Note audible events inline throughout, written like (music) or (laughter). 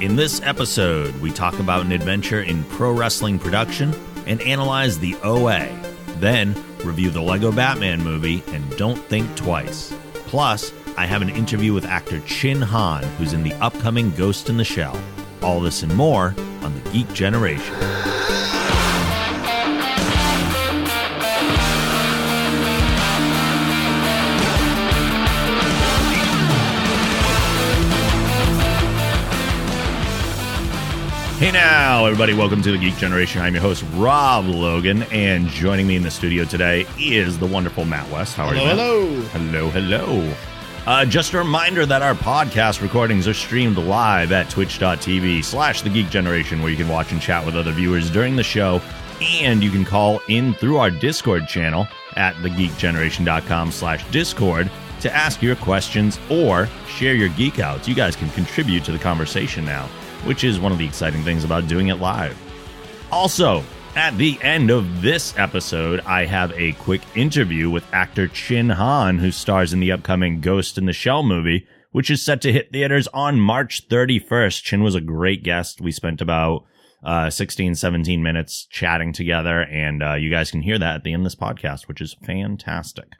In this episode, we talk about an adventure in pro wrestling production and analyze the OA. Then, review the Lego Batman movie and don't think twice. Plus, I have an interview with actor Chin Han, who's in the upcoming Ghost in the Shell. All this and more on the Geek Generation. Hey now, everybody, welcome to the Geek Generation. I'm your host, Rob Logan, and joining me in the studio today is the wonderful Matt West. How are hello, you? Hello, hello. Hello, hello. Uh, just a reminder that our podcast recordings are streamed live at twitch.tv slash the Geek Generation, where you can watch and chat with other viewers during the show, and you can call in through our Discord channel at thegeekgeneration.com slash Discord to ask your questions or share your geek outs. You guys can contribute to the conversation now which is one of the exciting things about doing it live. Also, at the end of this episode, I have a quick interview with actor Chin Han, who stars in the upcoming Ghost in the Shell movie, which is set to hit theaters on March 31st. Chin was a great guest. We spent about uh, 16, 17 minutes chatting together, and uh, you guys can hear that at the end of this podcast, which is fantastic.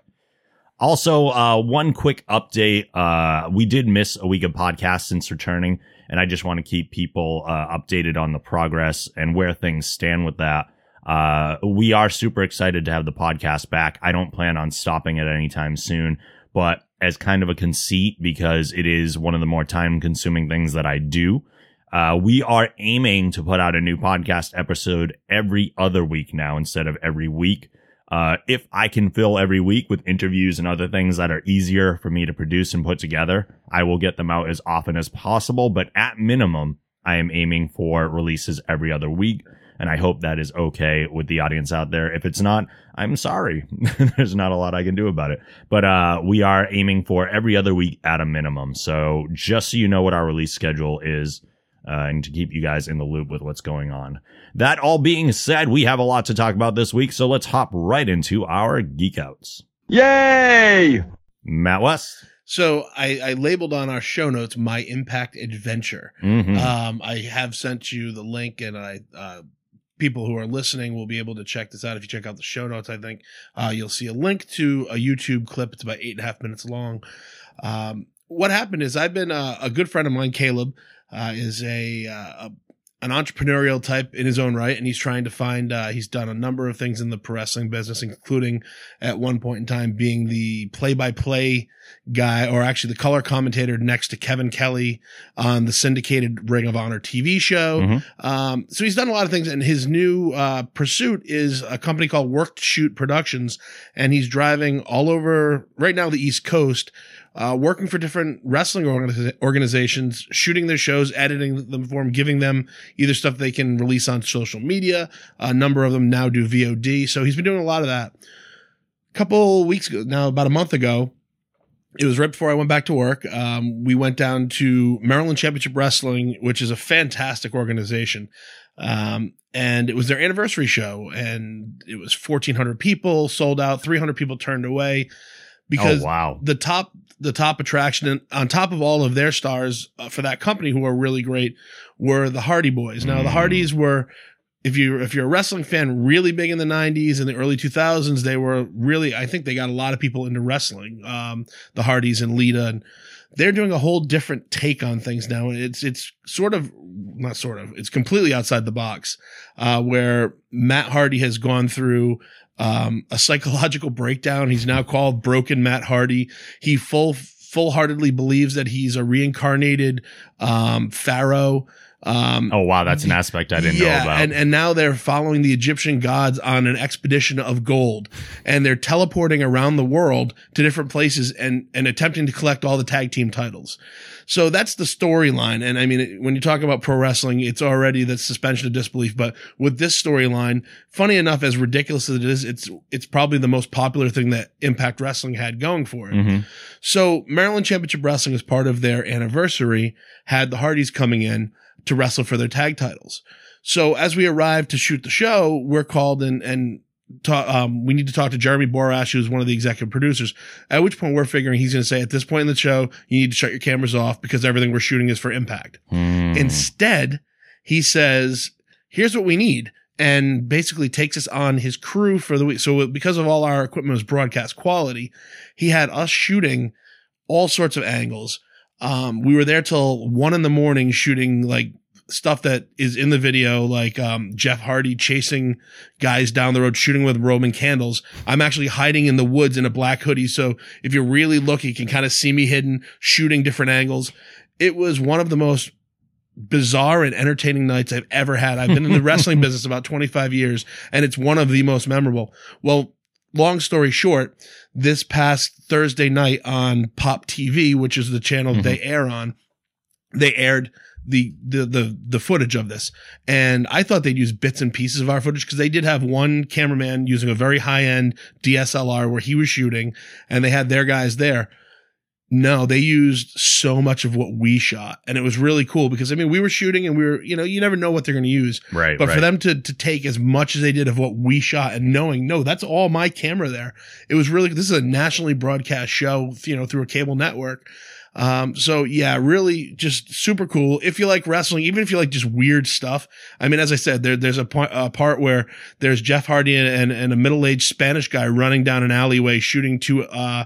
Also, uh, one quick update. Uh, we did miss a week of podcast since returning and I just want to keep people uh, updated on the progress and where things stand with that. Uh, we are super excited to have the podcast back. I don't plan on stopping it anytime soon, but as kind of a conceit, because it is one of the more time consuming things that I do. Uh, we are aiming to put out a new podcast episode every other week now instead of every week. Uh, if I can fill every week with interviews and other things that are easier for me to produce and put together, I will get them out as often as possible. But at minimum, I am aiming for releases every other week. And I hope that is okay with the audience out there. If it's not, I'm sorry. (laughs) There's not a lot I can do about it. But, uh, we are aiming for every other week at a minimum. So just so you know what our release schedule is, uh, and to keep you guys in the loop with what's going on. That all being said, we have a lot to talk about this week, so let's hop right into our geek outs. Yay! Matt West. So I, I labeled on our show notes my impact adventure. Mm-hmm. Um, I have sent you the link, and I uh, people who are listening will be able to check this out. If you check out the show notes, I think uh, you'll see a link to a YouTube clip. It's about eight and a half minutes long. Um, what happened is I've been uh, a good friend of mine, Caleb, uh, is a, uh, a, an entrepreneurial type in his own right, and he's trying to find. Uh, he's done a number of things in the pro wrestling business, including at one point in time being the play-by-play guy, or actually the color commentator next to Kevin Kelly on the syndicated Ring of Honor TV show. Mm-hmm. Um, so he's done a lot of things, and his new uh, pursuit is a company called Work Shoot Productions, and he's driving all over right now the East Coast uh, working for different wrestling organiz- organizations, shooting their shows, editing them for them, giving them either stuff they can release on social media. A number of them now do VOD. So he's been doing a lot of that. A couple weeks ago, now about a month ago, it was right before I went back to work. Um, we went down to Maryland Championship Wrestling, which is a fantastic organization. Um, and it was their anniversary show and it was 1400 people sold out, 300 people turned away because oh, wow. the top the top attraction on top of all of their stars uh, for that company who are really great were the Hardy Boys. Now mm. the Hardys were if you if you're a wrestling fan really big in the 90s and the early 2000s they were really I think they got a lot of people into wrestling. Um, the Hardys and Lita and they're doing a whole different take on things now. It's it's sort of not sort of it's completely outside the box, uh, where Matt Hardy has gone through um, a psychological breakdown. He's now called Broken Matt Hardy. He full full heartedly believes that he's a reincarnated um, pharaoh. Um, oh wow, that's an aspect I didn't yeah, know about. And and now they're following the Egyptian gods on an expedition of gold, and they're teleporting around the world to different places and and attempting to collect all the tag team titles. So that's the storyline. And I mean, when you talk about pro wrestling, it's already the suspension of disbelief. But with this storyline, funny enough, as ridiculous as it is, it's it's probably the most popular thing that Impact Wrestling had going for it. Mm-hmm. So Maryland Championship Wrestling, as part of their anniversary, had the Hardys coming in to wrestle for their tag titles. So as we arrive to shoot the show, we're called and, and talk, um, we need to talk to Jeremy Borash, who's one of the executive producers. At which point we're figuring he's going to say, at this point in the show, you need to shut your cameras off because everything we're shooting is for impact. Hmm. Instead, he says, here's what we need. And basically takes us on his crew for the week. So because of all our equipment was broadcast quality, he had us shooting all sorts of angles. Um, we were there till one in the morning shooting like stuff that is in the video, like um, Jeff Hardy chasing guys down the road, shooting with Roman candles. I'm actually hiding in the woods in a black hoodie. So if you're really look, you can kind of see me hidden, shooting different angles. It was one of the most bizarre and entertaining nights I've ever had. I've been in the wrestling (laughs) business about 25 years and it's one of the most memorable. Well, long story short, this past Thursday night on Pop TV, which is the channel Mhm. they air on, they aired the, the, the, the footage of this. And I thought they'd use bits and pieces of our footage because they did have one cameraman using a very high end DSLR where he was shooting and they had their guys there. No, they used so much of what we shot and it was really cool because I mean, we were shooting and we were, you know, you never know what they're going to use. right. But right. for them to to take as much as they did of what we shot and knowing, no, that's all my camera there. It was really this is a nationally broadcast show, you know, through a cable network. Um, so yeah, really just super cool. If you like wrestling, even if you like just weird stuff. I mean, as I said, there, there's a, point, a part where there's Jeff Hardy and, and, and a middle-aged Spanish guy running down an alleyway shooting two, uh,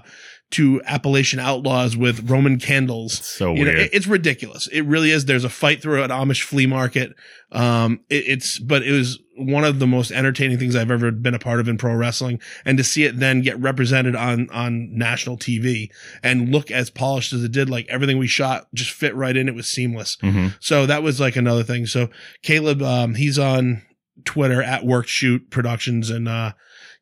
two Appalachian outlaws with Roman candles. so You know, weird. it- it's ridiculous. It really is. There's a fight through an Amish flea market. Um, it, it's, but it was one of the most entertaining things I've ever been a part of in pro wrestling. And to see it then get represented on, on national TV and look as polished as it did, like everything we shot just fit right in. It was seamless. Mhm. So that was like another thing. So Caleb, um, he's on Twitter at Work Shoot Productions, and uh,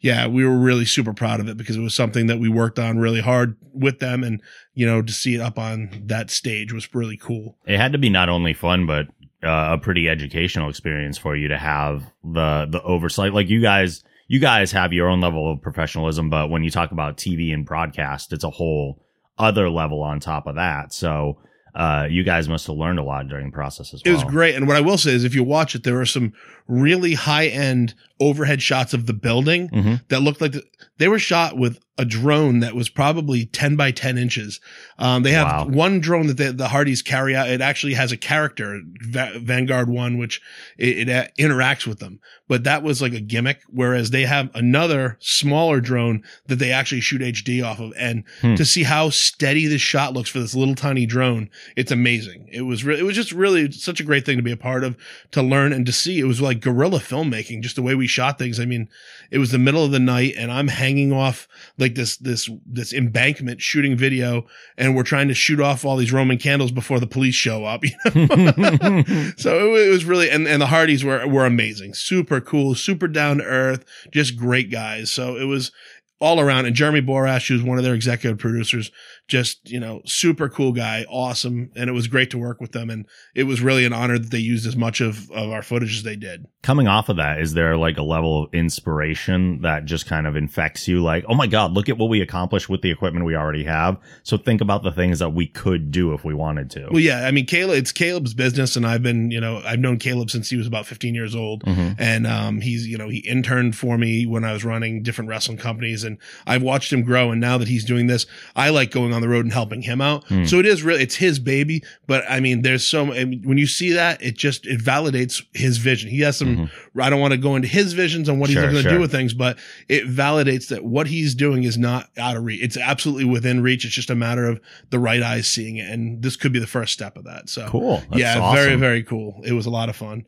yeah, we were really super proud of it because it was something that we worked on really hard with them, and you know to see it up on that stage was really cool. It had to be not only fun, but uh, a pretty educational experience for you to have the the oversight. Like you guys, you guys have your own level of professionalism, but when you talk about TV and broadcast, it's a whole other level on top of that. So uh, you guys must have learned a lot during the process as It was great, and what I will say is, if you watch it, there are some really high end overhead shots of the building Mhm. that looked like the, they were shot with a drone that was probably 10 by 10 inches. Um, they have Wow. one drone that the, the Hardys carry out. It actually has a character, Va- Vanguard one, which it, it uh, interacts with them. But that was like a gimmick. Whereas they have another smaller drone that they actually shoot HD off of. And Hmm. to see how steady this shot looks for this little tiny drone, it's amazing. It was really, it was just really such a great thing to be a part of, to learn and to see. It was like guerrilla filmmaking, just the way we shot things. I mean, it was the middle of the night and I'm hanging off like this, this, this embankment shooting video and we're trying to shoot off all these Roman candles before the police show up. (laughs) You know? (laughs) so it, it was really, and, and the Hardys were, were amazing, super cool, super down to earth, just great guys. So it was all around. And Jeremy Borash, who's one of their executive producers, just, you know, super cool guy, awesome. And it was great to work with them. And it was really an honor that they used as much of, of our footage as they did. Coming off of that, is there like a level of inspiration that just kind of infects you? Like, oh my God, look at what we accomplished with the equipment we already have. So think about the things that we could do if we wanted to. Well, yeah, I mean, Caleb, it's Caleb's business. And I've been, you know, I've known Caleb since he was about 15 years old. Mhm. and um, he's you know he interned for me when I was running different wrestling companies, and I've watched him grow. And now that he's doing this, I like going on the road and helping him out. Hmm. So it is really it's his baby. But I mean, there's so I mean, when you see that, it just it validates his vision. He has some. I don't want to go into his visions on what he's going to sure. do with things, but it validates that what he's doing is not out of reach. It's absolutely within reach. It's just a matter of the right eyes seeing it, and this could be the first step of that. So Cool. That's yeah, awesome. very, very cool. It was a lot of fun.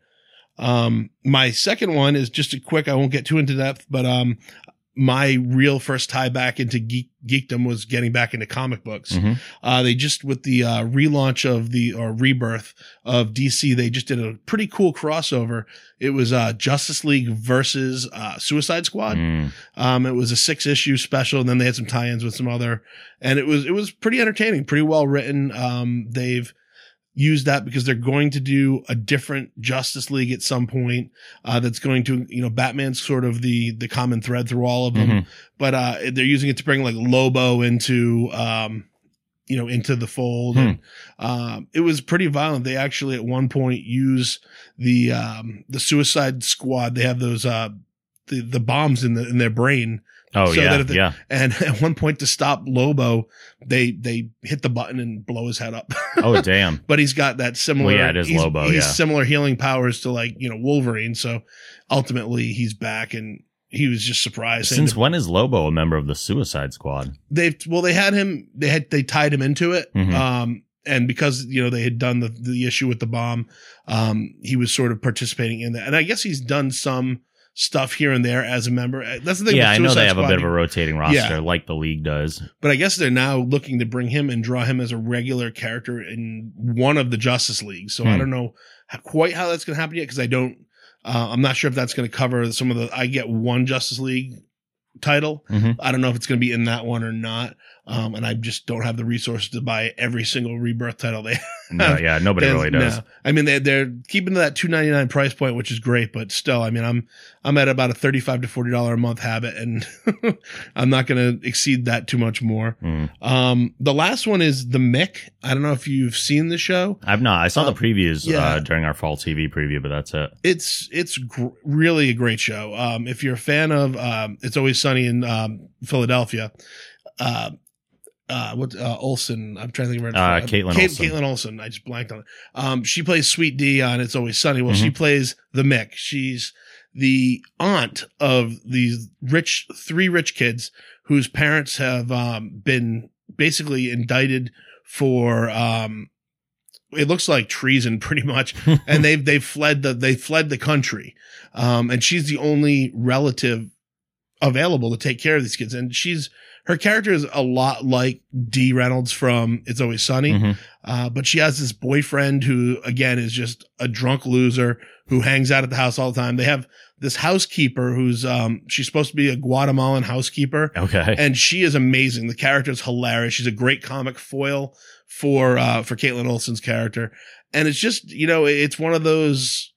Um, my second one is just a quick, I won't get too into depth, but, um, my real first tie back into geek, geekdom was getting back into comic books. Mhm. Uh, they just, with the, uh, relaunch of the, or rebirth of DC, they just did a pretty cool crossover. It was, uh, Justice League versus, uh, Suicide Squad. Mm. Um, it was a six issue special, and then they had some tie-ins with some other, and it was it was pretty entertaining, pretty well written. Um, they've used that because they're going to do a different Justice League at some point. Uh, that's going to you know Batman's sort of the the common thread through all of them, Mhm. but uh, they're using it to bring like Lobo into um, you know into the fold. Hmm. And, um, it was pretty violent. They actually at one point use the um the Suicide Squad. They have those uh the, the bombs in the in their brain. Oh So yeah, that the- yeah. And (laughs) at one point to stop Lobo, they they hit the button and blow his head up. (laughs) Oh damn. but he's got that similar. Well, yeah, it is he's, Lobo, He's yeah. similar healing powers to like you know Wolverine. So ultimately, he's back, and he was just surprised. Since when is Lobo a member of the Suicide Squad? they've well, they had him. They had they tied him into it. Mhm. Um, and because you know they had done the the issue with the bomb, um, he was sort of participating in that. And I guess he's done some stuff here and there as a member. Uh, That's the thing. Yeah, I know they have a bit of a rotating roster, Yeah. like the league does. But I guess they're now looking to bring him and draw him as a regular character in one of the Justice League. So I Hmm. don't know how, quite how that's going to happen yet because I don't. Uh, I'm not sure if that's going to cover some of the. I get one Justice League title. Mhm. I don't know if it's going to be in that one or not. Um, and I just don't have the resources to buy every single rebirth title they (laughs) No, yeah, nobody really does. no. I mean, they're, they're keeping to that two ninety nine price point, which is great, but still, I mean, I'm I'm at about a thirty five to forty dollar a month habit, and (laughs) I'm not going to exceed that too much more. Mm. Um, the last one is the Mick. I don't know if you've seen the show. I've not. I saw Uh, the previews yeah. uh, during our fall TV preview, but that's it. It's it's gr- really a great show. Um, if you're a fan of um, It's Always Sunny in um, Philadelphia, uh, uh, what uh, Olson? I'm trying to think of her. Uh, Kaitlin Kate- Olson. Kaitlin Olson. I just blanked on it. Um, she plays Sweet Dee on It's Always Sunny. Well, Mm-hmm. she plays the Mick. She's the aunt of these rich, three rich kids whose parents have um, been basically indicted for. Um, it looks like treason, (laughs) pretty much, (laughs) and they've they've fled the they fled the country, um, and she's the only relative available to take care of these kids, and she's her character is a lot like Dee Reynolds from It's Always Sunny, Mhm. uh, but she has this boyfriend who again is just a drunk loser who hangs out at the house all the time. They have this housekeeper who's um she's supposed to be a Guatemalan housekeeper, Okay. and she is amazing. The character is hilarious. She's a great comic foil for uh for Kaitlin Olson's character. And it's just, you know, it's one of those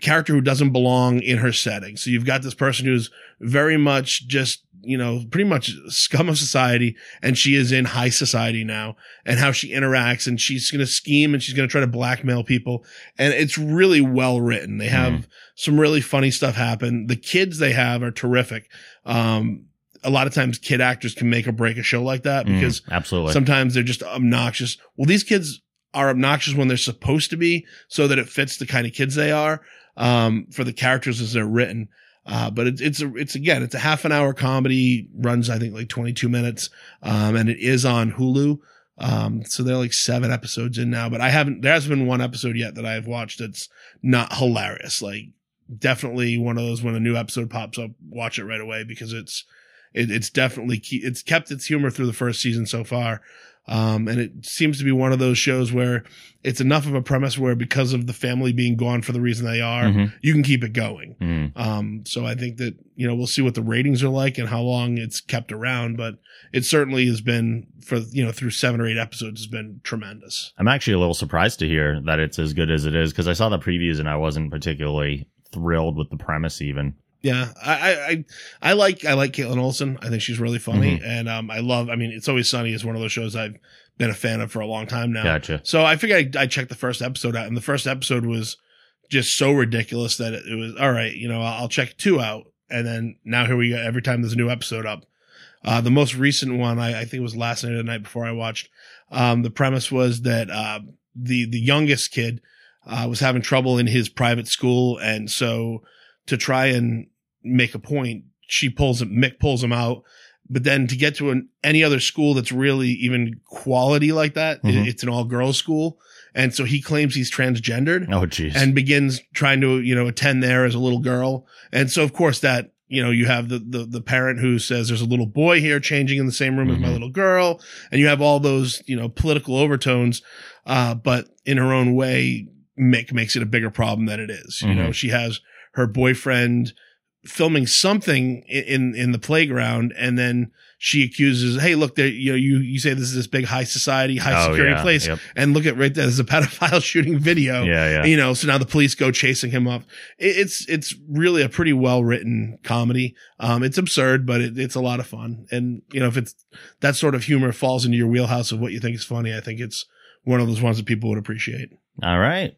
character who doesn't belong in her setting. So you've got this person who's very much just, you know, pretty much scum of society and she is in high society now and how she interacts and she's going to scheme and she's going to try to blackmail people. And it's really well written. They have some really funny stuff happen. The kids they have are terrific. Um, a lot of times kid actors can make or break a show like that Mm, because absolutely. sometimes they're just obnoxious. Well, these kids are obnoxious when they're supposed to be so that it fits the kind of kids they are, um, for the characters as they're written. Uh, but it's, it's, it's again, it's a half an hour comedy runs, I think like 22 minutes. Um, and it is on Hulu. Um, so they're like seven episodes in now, but I haven't, there hasn't been one episode yet that I've watched that's not hilarious. Like definitely one of those when a new episode pops up, watch it right away because it's, it, it's definitely key, it's kept its humor through the first season so far. Um, and it seems to be one of those shows where it's enough of a premise where because of the family being gone for the reason they are, Mhm. you can keep it going. Mm. Um, so I think that, you know, we'll see what the ratings are like and how long it's kept around, but it certainly has been for, you know, through seven or eight episodes has been tremendous. I'm actually a little surprised to hear that it's as good as it is because I saw the previews and I wasn't particularly thrilled with the premise even. Yeah, I, I, I, I like, I like Kaitlin Olson. I think she's really funny. And, um, I love, I mean, It's Always Sunny is one of those shows I've been a fan of for a long time now. Gotcha. So I figured I, I checked the first episode out and the first episode was just so ridiculous that it, it was, all right, you know, I'll, I'll check two out. And then now here we go. Every time there's a new episode up. Uh, the most recent one, I, I think it was last night or the night before I watched. Um, the premise was that, uh, the, the youngest kid, uh, was having trouble in his private school. And so to try and make a point, she pulls him, Mick pulls him out. But then to get to an, any other school that's really even quality like that, it- Mhm. it's an all girls school. And so he claims he's transgendered Oh, jeez. and begins trying to, you know, attend there as a little girl. And so of course that, you know, you have the, the, the parent who says there's a little boy here changing in the same room as my Mhm. little girl. And you have all those, you know, political overtones. Uh, but in her own way, Mick makes it a bigger problem than it is. You Mhm. know, she has her boyfriend filming something in, in the playground and then she accuses, Hey, look there, you know, you, you say this is this big high society, high Oh, security yeah. place Yep. and look at right there, there's a (laughs) pedophile shooting video Yeah, yeah. you know so now the police go chasing him up It- it's it's really a pretty well written comedy um it's absurd but it, it's a lot of fun and you know if it's that sort of humor falls into your wheelhouse of what you think is funny i think it's one of those ones that people would appreciate All right.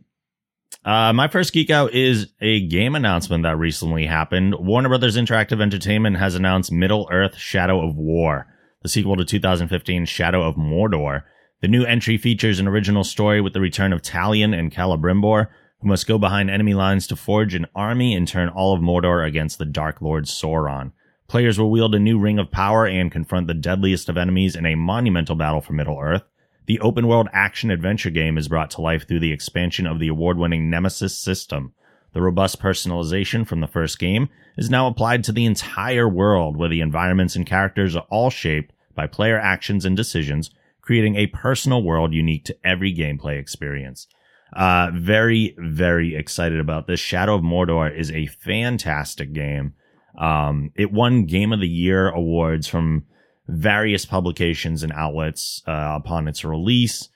Uh, my first geek out is a game announcement that recently happened. Warner Brothers Interactive Entertainment has announced Middle Earth Shadow of War, the sequel to 2015 Shadow of Mordor. The new entry features an original story with the return of Talion and Celebrimbor, who must go behind enemy lines to forge an army and turn all of Mordor against the Dark Lord Sauron. Players will wield a new ring of power and confront the deadliest of enemies in a monumental battle for Middle Earth. The open world action adventure game is brought to life through the expansion of the award winning Nemesis system. The robust personalization from the first game is now applied to the entire world where the environments and characters are all shaped by player actions and decisions, creating a personal world unique to every gameplay experience. Uh, very, very excited about this. Shadow of Mordor is a fantastic game. Um, it won Game of the Year awards from various publications and outlets uh, upon its release.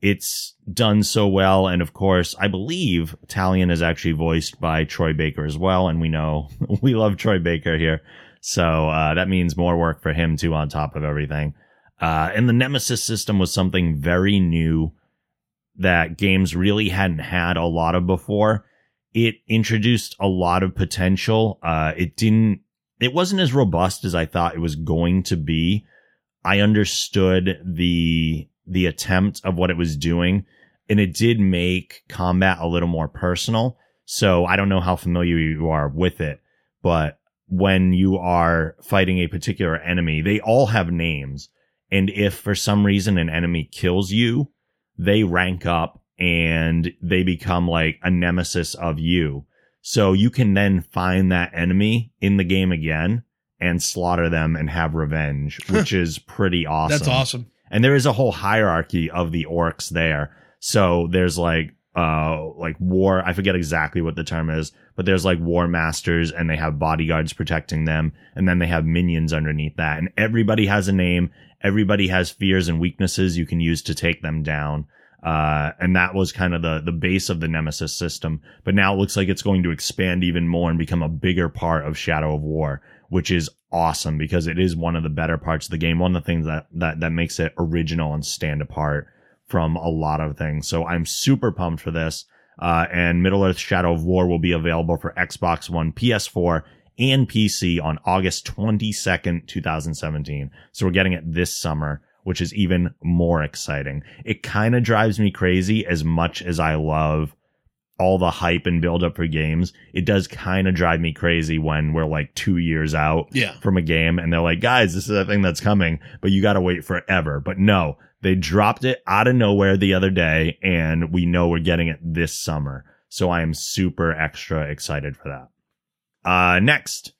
It's done so well. And of course, I believe Talion is actually voiced by Troy Baker as well. And we know (laughs) we love Troy Baker here. So uh, that means more work for him too on top of everything. Uh, and the Nemesis system was something very new that games really hadn't had a lot of before. It introduced a lot of potential. Uh, it didn't it wasn't as robust as I thought it was going to be. I understood the the attempt of what it was doing, and it did make combat a little more personal. So I don't know how familiar you are with it, but when you are fighting a particular enemy, they all have names. And if for some reason an enemy kills you, they rank up and they become like a nemesis of you. So you can then find that enemy in the game again and slaughter them and have revenge, which is pretty awesome. That's awesome. And there is a whole hierarchy of the orcs there. So there's like uh like war I forget exactly what the term is, but there's like war masters and they have bodyguards protecting them and then they have minions underneath that and everybody has a name, everybody has fears and weaknesses you can use to take them down. Uh, and that was kind of the, the base of the Nemesis system. But now it looks like it's going to expand even more and become a bigger part of Shadow of War, which is awesome because it is one of the better parts of the game. One of the things that, that, that makes it original and stand apart from a lot of things. So I'm super pumped for this. Uh, and Middle Earth Shadow of War will be available for Xbox One, PS4, and PC on August 22nd, 2017. So we're getting it this summer which is even more exciting. It kind of drives me crazy as much as I love all the hype and build up for games. It does kind of drive me crazy when we're like two years out yeah. from a game and they're like, guys, this is a thing that's coming, but you got to wait forever. But no, they dropped it out of nowhere the other day and we know we're getting it this summer. So I am super extra excited for that. Uh, next,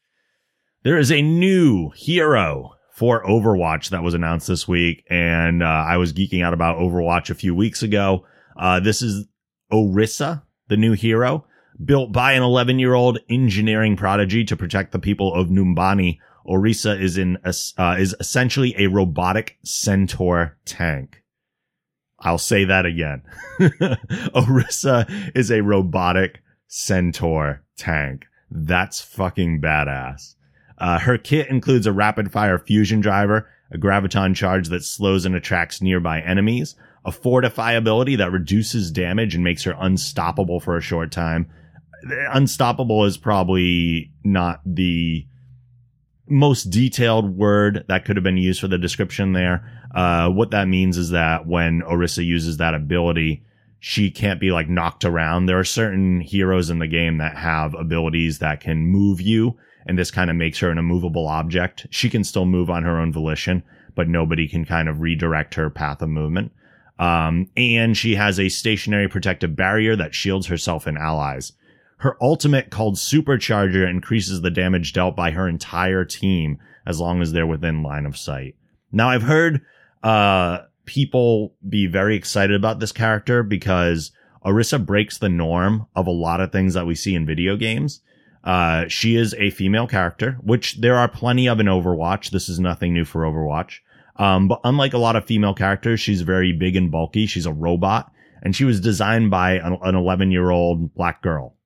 there is a new hero for Overwatch that was announced this week. And uh, I was geeking out about Overwatch a few weeks ago. Uh, this is Orisa, the new hero, built by an 11 year old engineering prodigy to protect the people of Numbani. Orisa is in uh, is essentially a robotic centaur tank. I'll say that again. (laughs) Orisa is a robotic centaur tank. That's fucking badass. Uh, her kit includes a rapid fire fusion driver, a graviton charge that slows and attracts nearby enemies, a fortify ability that reduces damage and makes her unstoppable for a short time. Unstoppable is probably not the most detailed word that could have been used for the description there. Uh, what that means is that when Orisa uses that ability, she can't be like knocked around. There are certain heroes in the game that have abilities that can move you and this kind of makes her an immovable object. She can still move on her own volition, but nobody can kind of redirect her path of movement. Um, and she has a stationary protective barrier that shields herself and allies. Her ultimate called Supercharger increases the damage dealt by her entire team as long as they're within line of sight. Now I've heard, uh, people be very excited about this character because Orisa breaks the norm of a lot of things that we see in video games. Uh, she is a female character, which there are plenty of in Overwatch. This is nothing new for Overwatch. Um, but unlike a lot of female characters, she's very big and bulky. She's a robot and she was designed by an 11 year old black girl.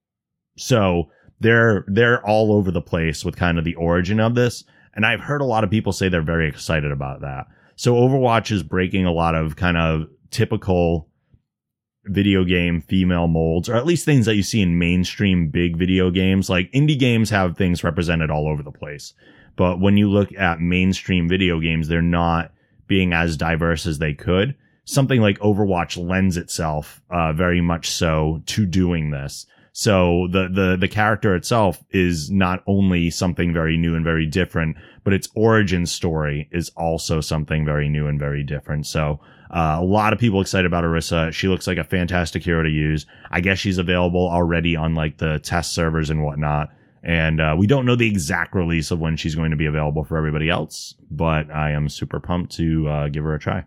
So they're, they're all over the place with kind of the origin of this. And I've heard a lot of people say they're very excited about that. So Overwatch is breaking a lot of kind of typical video game female molds, or at least things that you see in mainstream big video games. Like indie games have things represented all over the place. But when you look at mainstream video games, they're not being as diverse as they could. Something like Overwatch lends itself, uh, very much so to doing this. So the, the, the character itself is not only something very new and very different, but its origin story is also something very new and very different. So, uh, a lot of people excited about Orisa. She looks like a fantastic hero to use. I guess she's available already on like the test servers and whatnot. And uh, we don't know the exact release of when she's going to be available for everybody else, but I am super pumped to uh, give her a try.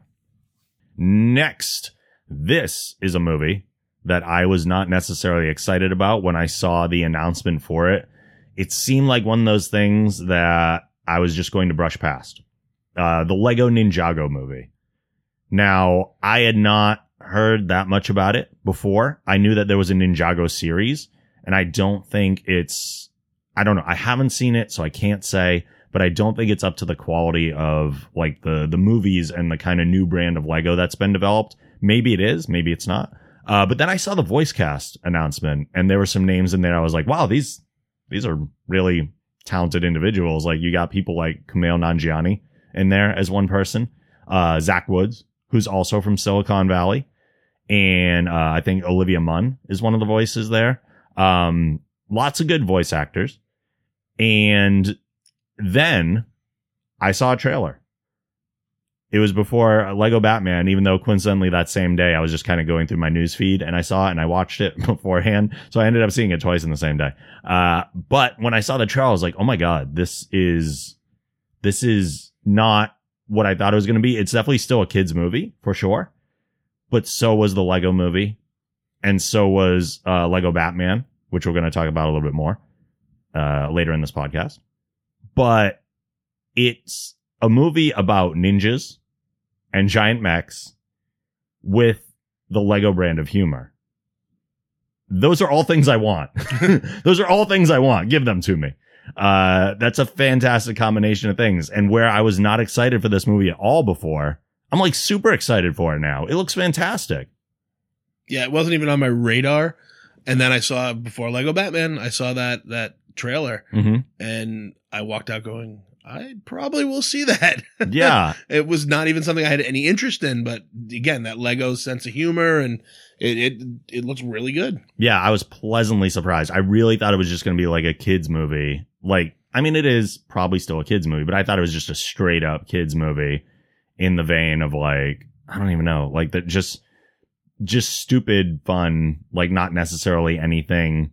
Next, this is a movie that I was not necessarily excited about when I saw the announcement for it. It seemed like one of those things that I was just going to brush past. Uh, the Lego Ninjago movie. Now, I had not heard that much about it before. I knew that there was a Ninjago series, and I don't think it's, I don't know. I haven't seen it, so I can't say, but I don't think it's up to the quality of like the, the movies and the kind of new brand of Lego that's been developed. Maybe it is, maybe it's not. Uh, but then I saw the voice cast announcement and there were some names in there. I was like, wow, these, these are really talented individuals. Like you got people like Kumail Nanjiani in there as one person. Uh, Zach Woods, who's also from Silicon Valley. And, uh, I think Olivia Munn is one of the voices there. Um, lots of good voice actors. And then I saw a trailer. It was before Lego Batman, even though coincidentally that same day I was just kind of going through my news feed and I saw it and I watched it (laughs) beforehand. So I ended up seeing it twice in the same day. Uh, but when I saw the trailer, I was like, oh my God, this is, this is not what I thought it was going to be. It's definitely still a kid's movie for sure, but so was the Lego movie. And so was, uh, Lego Batman, which we're going to talk about a little bit more, uh, later in this podcast. But it's a movie about ninjas and giant mechs with the Lego brand of humor. Those are all things I want. (laughs) (laughs) Those are all things I want. Give them to me. Uh, that's a fantastic combination of things. And where I was not excited for this movie at all before, I'm like super excited for it now. It looks fantastic. Yeah, it wasn't even on my radar. And then I saw before Lego Batman, I saw that that trailer Mm-hmm. and I walked out going, I probably will see that. (laughs) Yeah. it was not even something I had any interest in, but again, that Lego sense of humor and it it, it looks really good. Yeah, I was pleasantly surprised. I really thought it was just going to be like a kids movie. Like, I mean, it is probably still a kids movie, but I thought it was just a straight up kids movie in the vein of like, I don't even know, like that just, just stupid fun, like not necessarily anything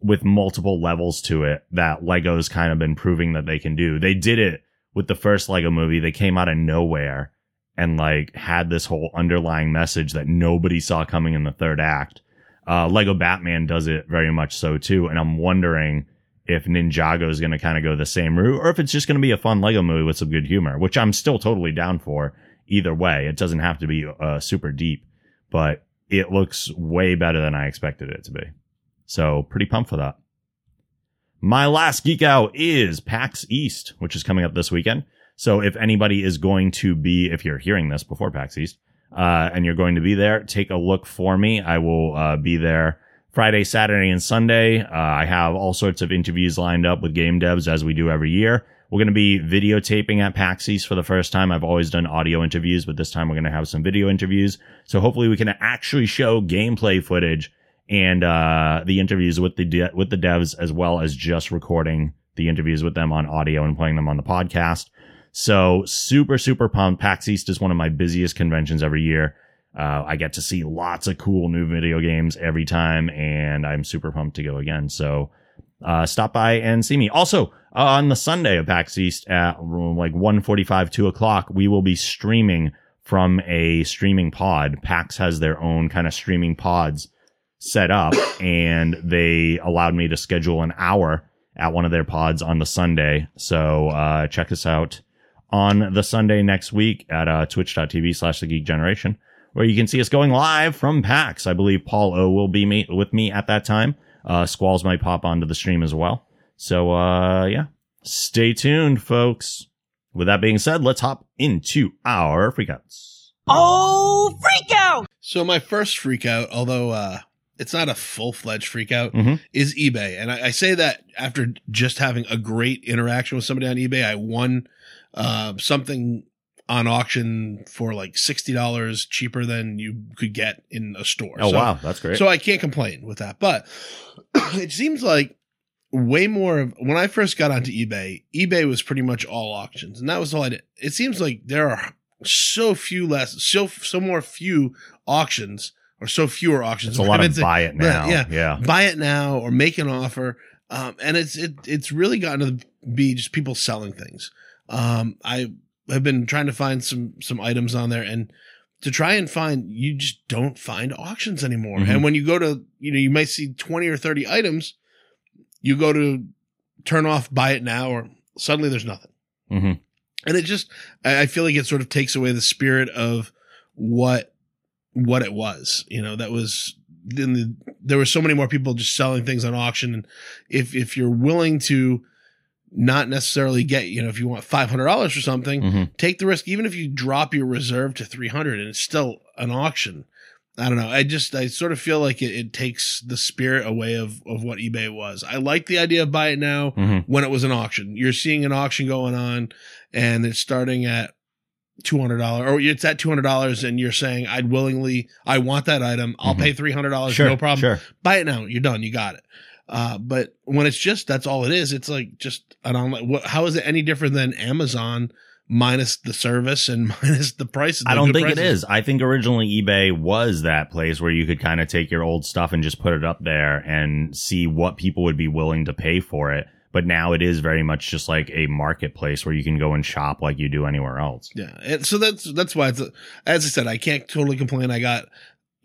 with multiple levels to it that Lego's kind of been proving that they can do. They did it with the first Lego movie. They came out of nowhere and like had this whole underlying message that nobody saw coming in the third act. Uh, Lego Batman does it very much so too. And I'm wondering if Ninjago is going to kind of go the same route or if it's just going to be a fun Lego movie with some good humor, which I'm still totally down for either way. It doesn't have to be uh, super deep, but it looks way better than I expected it to be. So pretty pumped for that. My last geek out is PAX East, which is coming up this weekend. So if anybody is going to be, if you're hearing this before PAX East, uh, and you're going to be there, take a look for me. I will, uh, be there Friday, Saturday, and Sunday. Uh, I have all sorts of interviews lined up with game devs as we do every year. We're going to be videotaping at PAX East for the first time. I've always done audio interviews, but this time we're going to have some video interviews. So hopefully we can actually show gameplay footage and, uh, the interviews with the, de- with the devs as well as just recording the interviews with them on audio and playing them on the podcast. So super, super pumped. PAX East is one of my busiest conventions every year. Uh, I get to see lots of cool new video games every time and I'm super pumped to go again. So, uh, stop by and see me. Also, uh, on the Sunday of PAX East at like 1.45, 2 o'clock, we will be streaming from a streaming pod. PAX has their own kind of streaming pods set up and they allowed me to schedule an hour at one of their pods on the Sunday. So, uh, check us out on the Sunday next week at, uh, twitch.tv slash the geek generation where you can see us going live from PAX. I believe Paul O will be me, with me at that time. Uh, Squalls might pop onto the stream as well. So, uh, yeah, stay tuned, folks. With that being said, let's hop into our freakouts. Oh, freak out! So my first freak out, although uh, it's not a full fledged freak out, Mhm. is eBay. And I, I say that after just having a great interaction with somebody on eBay. I won uh, something on auction for like sixty dollars cheaper than you could get in a store. Oh So- wow, that's great. So I can't complain with that. But (clears throat) it seems like way more of when I first got onto eBay, eBay was pretty much all auctions. And that was all I did. It seems like there are so few less, so, so more few auctions or so fewer auctions. it's a lot of buy it now. yeah. yeah. buy it now or make an offer. Um, and it's, it, it's really gotten to be just people selling things. Um, I have been trying to find some, some items on there and to try and find, you just don't find auctions anymore. Mhm. And when you go to, you know, you might see 20 or 30 items, you go to turn off, buy it now, or suddenly there's nothing. hmm And it just, I I feel like it sort of takes away the spirit of what, what it was, you know, that was then the, there were so many more people just selling things on auction. And if, if you're willing to not necessarily get, you know, if you want $500 for something, hmm take the risk, even if you drop your reserve to 300 and it's still an auction. I don't know. I just, I sort of feel like it, it takes the spirit away of, of what eBay was. I like the idea of buy it now hmm when it was an auction. You're seeing an auction going on and it's starting at $200 or it's at $200 and you're saying, I'd willingly, I want that item. I'll Mhm. pay $300. Sure, no problem. Sure. Buy it now. You're done. You got it. Uh, but when it's just, that's all it is. It's like just an online, what, how is it any different than Amazon minus the service and (laughs) minus the prices? I don't think it prices? is. I think originally eBay was that place where you could kind of take your old stuff and just put it up there and see what people would be willing to pay for it. But now it is very much just like a marketplace where you can go and shop like you do anywhere else. Yeah, and so that's that's why it's a, as I said, I can't totally complain. I got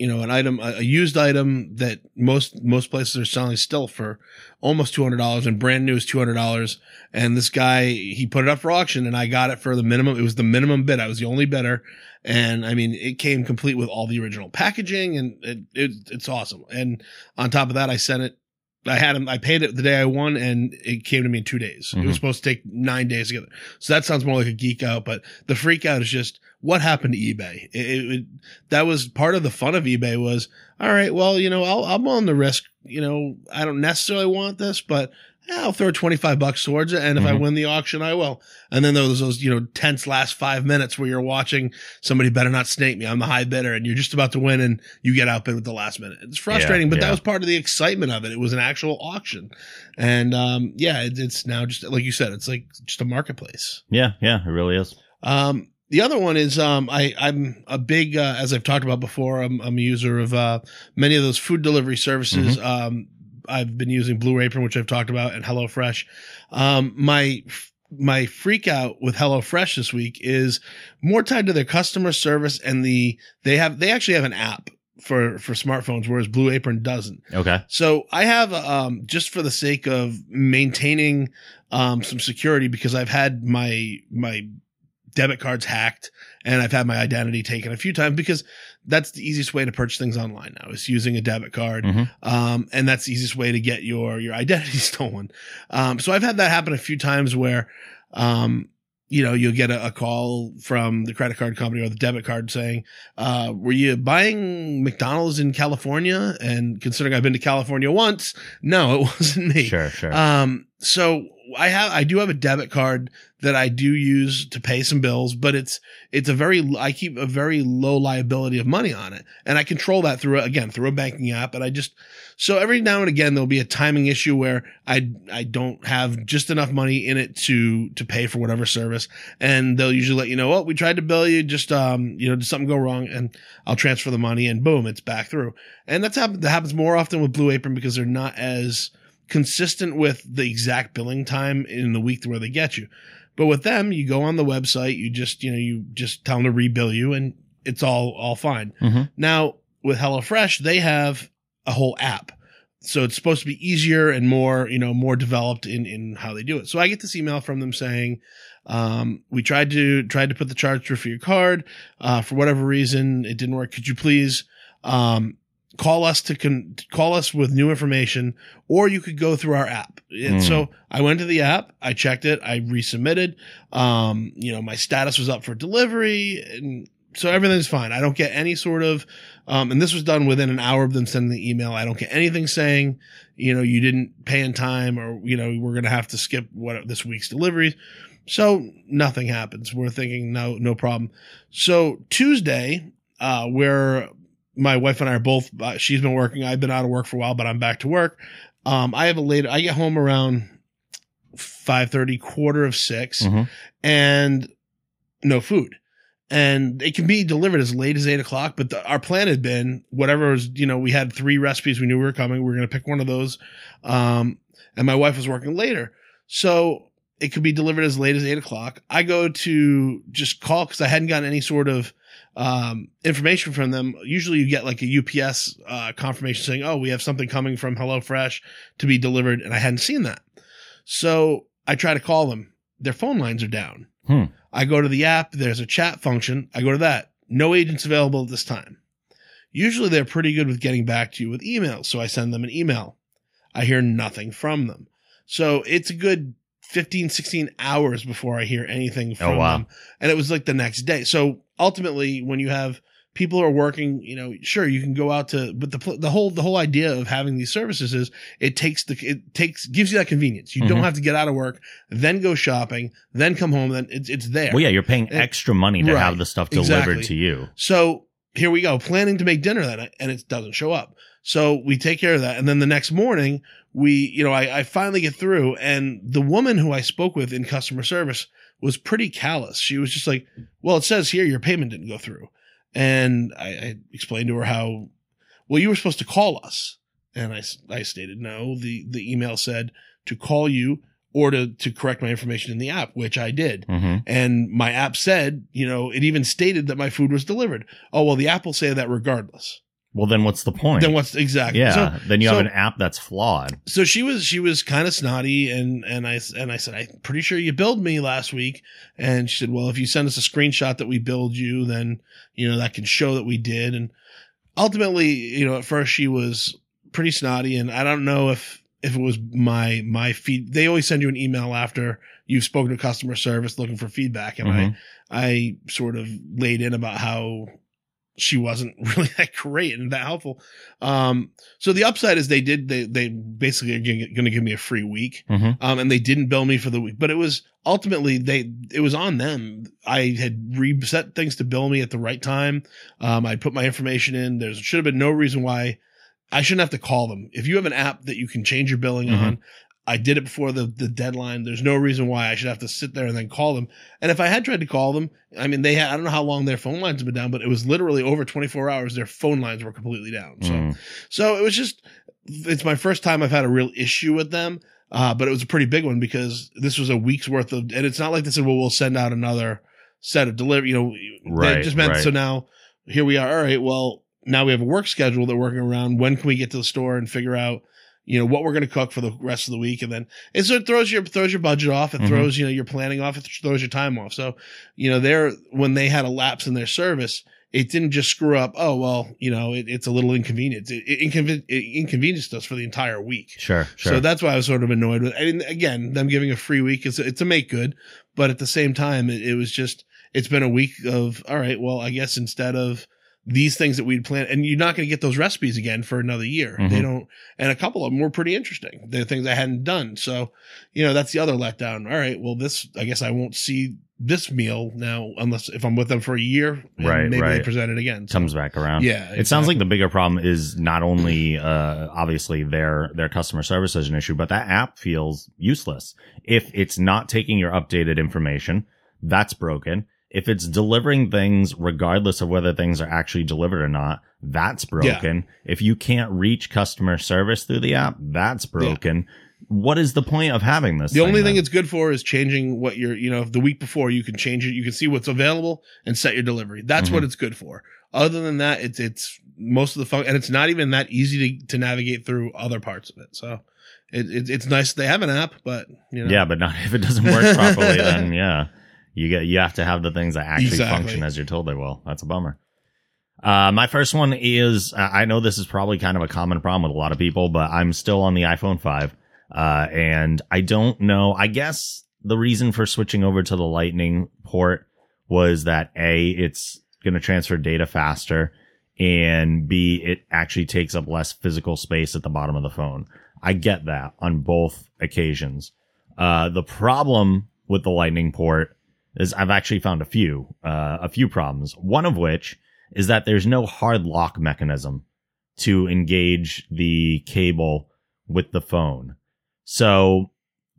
you know an item, a, used item that most most places are selling still for almost two hundred dollars, and brand new is two hundred dollars. And this guy he put it up for auction, and I got it for the minimum. It was the minimum bid. I was the only bidder, and I mean it came complete with all the original packaging, and it, it it's awesome. And on top of that, I sent it. I had him. I paid it the day I won, and it came to me in two days. It Mhm. was supposed to take nine days to get there. So that sounds more like a geek out, but the freak out is just what happened to eBay. It, it, it- that was part of the fun of eBay was, all right, well, you know, I'll, I'm on the risk. You know, I don't necessarily want this, but yeah, I'll throw 25 bucks towards it. And if I Mhm. win the auction, I will. And then those, those, you know, tense last five minutes where you're watching somebody better not snake me. I'm the high bidder and you're just about to win and you get outbid with the last minute. It's frustrating, but yeah. that was part of the excitement of it. It was an actual auction. And, um, yeah, it, it's now just, like you said, it's like just a marketplace. Yeah, yeah, it really is. Um, the other one is um, I, I'm a big, uh, as I've talked about before, I'm, I'm a user of uh, many of those food delivery services. Um, I've been using Blue Apron, which I've talked about, and HelloFresh. Um, my my freak out with HelloFresh this week is more tied to their customer service and the they have they actually have an app for for smartphones, whereas Blue Apron doesn't. Okay. So I have, um, just for the sake of maintaining, um, some security because I've had my, my debit cards hacked and I've had my identity taken a few times because that's the easiest way to purchase things online now is using a debit card. Mhm. Um, and that's the easiest way to get your, your (laughs) identity stolen. Um, so I've had that happen a few times where, um, you know, you'll get a, a call from the credit card company or the debit card saying, uh, were you buying McDonald's in California? And considering I've been to California once, no, it (laughs) wasn't me. Sure, sure. Um, so I have, I do have a debit card that I do use to pay some bills, but it's, it's a very, I keep a very low liability of money on it. And I control that through, again, through a banking app. And I just, so every now and again, there'll be a timing issue where I, I don't have just enough money in it to, to pay for whatever service. And they'll usually let you know, oh, we tried to bill you, just, um, you know, did something go wrong? And I'll transfer the money and boom, it's back through. And that's happened, that happens more often with Blue Apron because they're not as, consistent with the exact billing time in the week where they get you. But with them, you go on the website, you just, you know, you just tell them to rebill you and it's all, all fine. Mhm. Now with HelloFresh, they have a whole app. So it's supposed to be easier and more, you know, more developed in, in how they do it. So I get this email from them saying, um, we tried to, tried to put the charge through for your card. Uh, for whatever reason, it didn't work. Could you please, um, call us to con- call us with new information or you could go through our app. And Mm. so I went to the app, I checked it, I resubmitted. Um, you know, my status was up for delivery and so everything's fine. I don't get any sort of, um, and this was done within an hour of them sending the email. I don't get anything saying, you know, you didn't pay in time or, you know, we're going to have to skip what this week's deliveries. So nothing happens. We're thinking no, no problem. So Tuesday, uh, where my wife and I are both, uh, she's been working. I've been out of work for a while, but I'm back to work. Um, I have a late, I get home around 5.30, quarter of 6 Mhm. and no food. And it can be delivered as late as eight o'clock, but the, our plan had been whatever was, you know, we had three recipes we knew we were coming. We were going to pick one of those. Um, and my wife was working later. So it could be delivered as late as eight o'clock. I go to just call because I hadn't gotten any sort of um, information from them. Usually you get like a UPS uh, confirmation saying, oh, we have something coming from HelloFresh to be delivered. And I hadn't seen that. So I try to call them. Their phone lines are down. Hmm. I go to the app. There's a chat function. I go to that. No agents available at this time. Usually they're pretty good with getting back to you with emails. So I send them an email. I hear nothing from them. So it's a good 15, 16 hours before I hear anything from wow. them. And it was like the next day. So ultimately, when you have people who are working, you know, sure, you can go out to, but the, the whole, the whole idea of having these services is it takes the, it takes, gives you that convenience. You don't Mhm. have to get out of work, then go shopping, then come home, then it's, it's there. Well, yeah, you're paying And- extra money to Right. have the stuff delivered Exactly. to you. So here we go, planning to make dinner that night, and it doesn't show up. So we take care of that. And then the next morning, we, you know, I, I finally get through, and the woman who I spoke with in customer service was pretty callous. She was just like, well, it says here your payment didn't go through. And I, I explained to her how, well, you were supposed to call us. And I, I stated, no, the, the email said to call you or to, to correct my information in the app, which I did. hmm And my app said, you know, it even stated that my food was delivered. Oh, well, the app will say that regardless. Well, then what's the point? Then what's exactly? yeah, So, then you so- have an app that's flawed. so she was, she was kind of snotty and, and I, and I said, I'm pretty sure you billed me last week. And she said, well, if you send us a screenshot that we billed you, then, you know, that can show that we did. And ultimately, you know, at first she was pretty snotty and I don't know if, if it was my, my feed, they always send you an email after you've spoken to customer service looking for feedback. And I, Mhm. I sort of laid in about how she wasn't (laughs) really that great and that helpful. Um, so the upside is they did, they, they basically are going to give me a free week. Mhm. Um, and they didn't bill me for the week, but it was ultimately they, it was on them. I had reset things to bill me at the right time. Um, I put my information in. There should have been no reason why I shouldn't have to call them. If you have an app that you can change your billing Mhm. on, I did it before the, the deadline. There's no reason why I should have to sit there and then call them. And if I had tried to call them, I mean, they had, I don't know how long their phone lines have been down, but it was literally over 24 hours. Their phone lines were completely down. So, Mm. so it was just, it's my first time I've had a real issue with them. Uh, but it was a pretty big one because this was a week's worth of, and it's not like they said, well, we'll send out another set of delivery, you know, Right, just meant, right. so now here we are. All right. Well, now we have a work schedule that we're working around. When can we get to the store and figure out, you know, what we're going to cook for the rest of the week? And then it sort of throws your, throws your budget off. It Mhm. throws, you know, your planning off. It throws your time off. So, you know, they're, when they had a lapse in their service, it didn't just screw up. Oh, well, you know, it, it's a little inconvenience. It, it, inconven- it inconvenienced us for the entire week. Sure, sure. So that's why I was sort of annoyed with. I mean, again, them giving a free week is it's a make good, but at the same time, it, it was just it's been a week of all right. Well, I guess instead of these things that we'd planned, and you're not going to get those recipes again for another year. Mhm. They don't, and a couple of them were pretty interesting. They're things I hadn't done. So, you know, that's the other letdown. All right, well, this I guess I won't see this meal now unless if I'm with them for a year. Right, maybe they present it again. So, comes back around. yeah, It sounds like the bigger problem is not only uh, obviously their their customer service is an issue, but that app feels useless. If it's not taking your updated information, that's broken. If it's delivering things regardless of whether things are actually delivered or not, that's broken. If you can't reach customer service through the app, that's broken. What is the point of having this? The only thing then? it's good for is changing what you're, you know, the week before you can change it. You can see what's available and set your delivery. That's Mm-hmm. what it's good for. Other than that, it's, it's most of the fun, and it's not even that easy to, to navigate through other parts of it. So it, it it's nice they have an app, but you know, Yeah, but not (laughs) if it doesn't work properly. then (laughs) yeah, you get you have to have the things that actually Exactly. function as you're told they will. That's a bummer. Uh, my first one is I know this is probably kind of a common problem with a lot of people, but I'm still on the iPhone five, uh, and I don't know. I guess the reason for switching over to the Lightning port was that a it's going to transfer data faster and B, it actually takes up less physical space at the bottom of the phone. I get that on both occasions. Uh, the problem with the lightning port is I've actually found a few, uh, a few problems. One of which is that there's no hard lock mechanism to engage the cable with the phone. So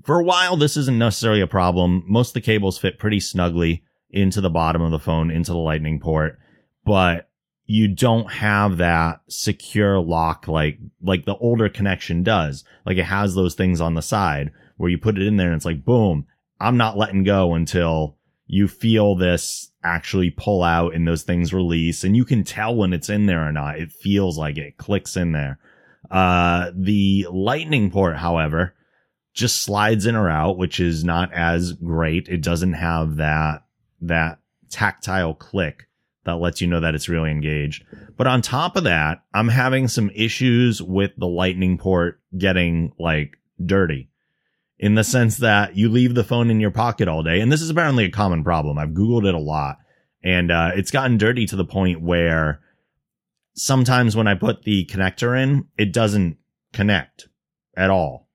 for a while, this isn't necessarily a problem. Most of the cables fit pretty snugly into the bottom of the phone, into the lightning port, but you don't have that secure lock like, like the older connection does. Like it has those things on the side where you put it in there and it's like, boom, I'm not letting go until you feel this actually pull out and those things release and you can tell when it's in there or not. It feels like it clicks in there. Uh, the lightning port, however, just slides in or out, which is not as great. It doesn't have that, that tactile click that lets you know that it's really engaged. But on top of that, I'm having some issues with the lightning port getting like dirty in the sense that you leave the phone in your pocket all day. And this is apparently a common problem. I've Googled it a lot and, uh, it's gotten dirty to the point where sometimes when I put the connector in, it doesn't connect at all.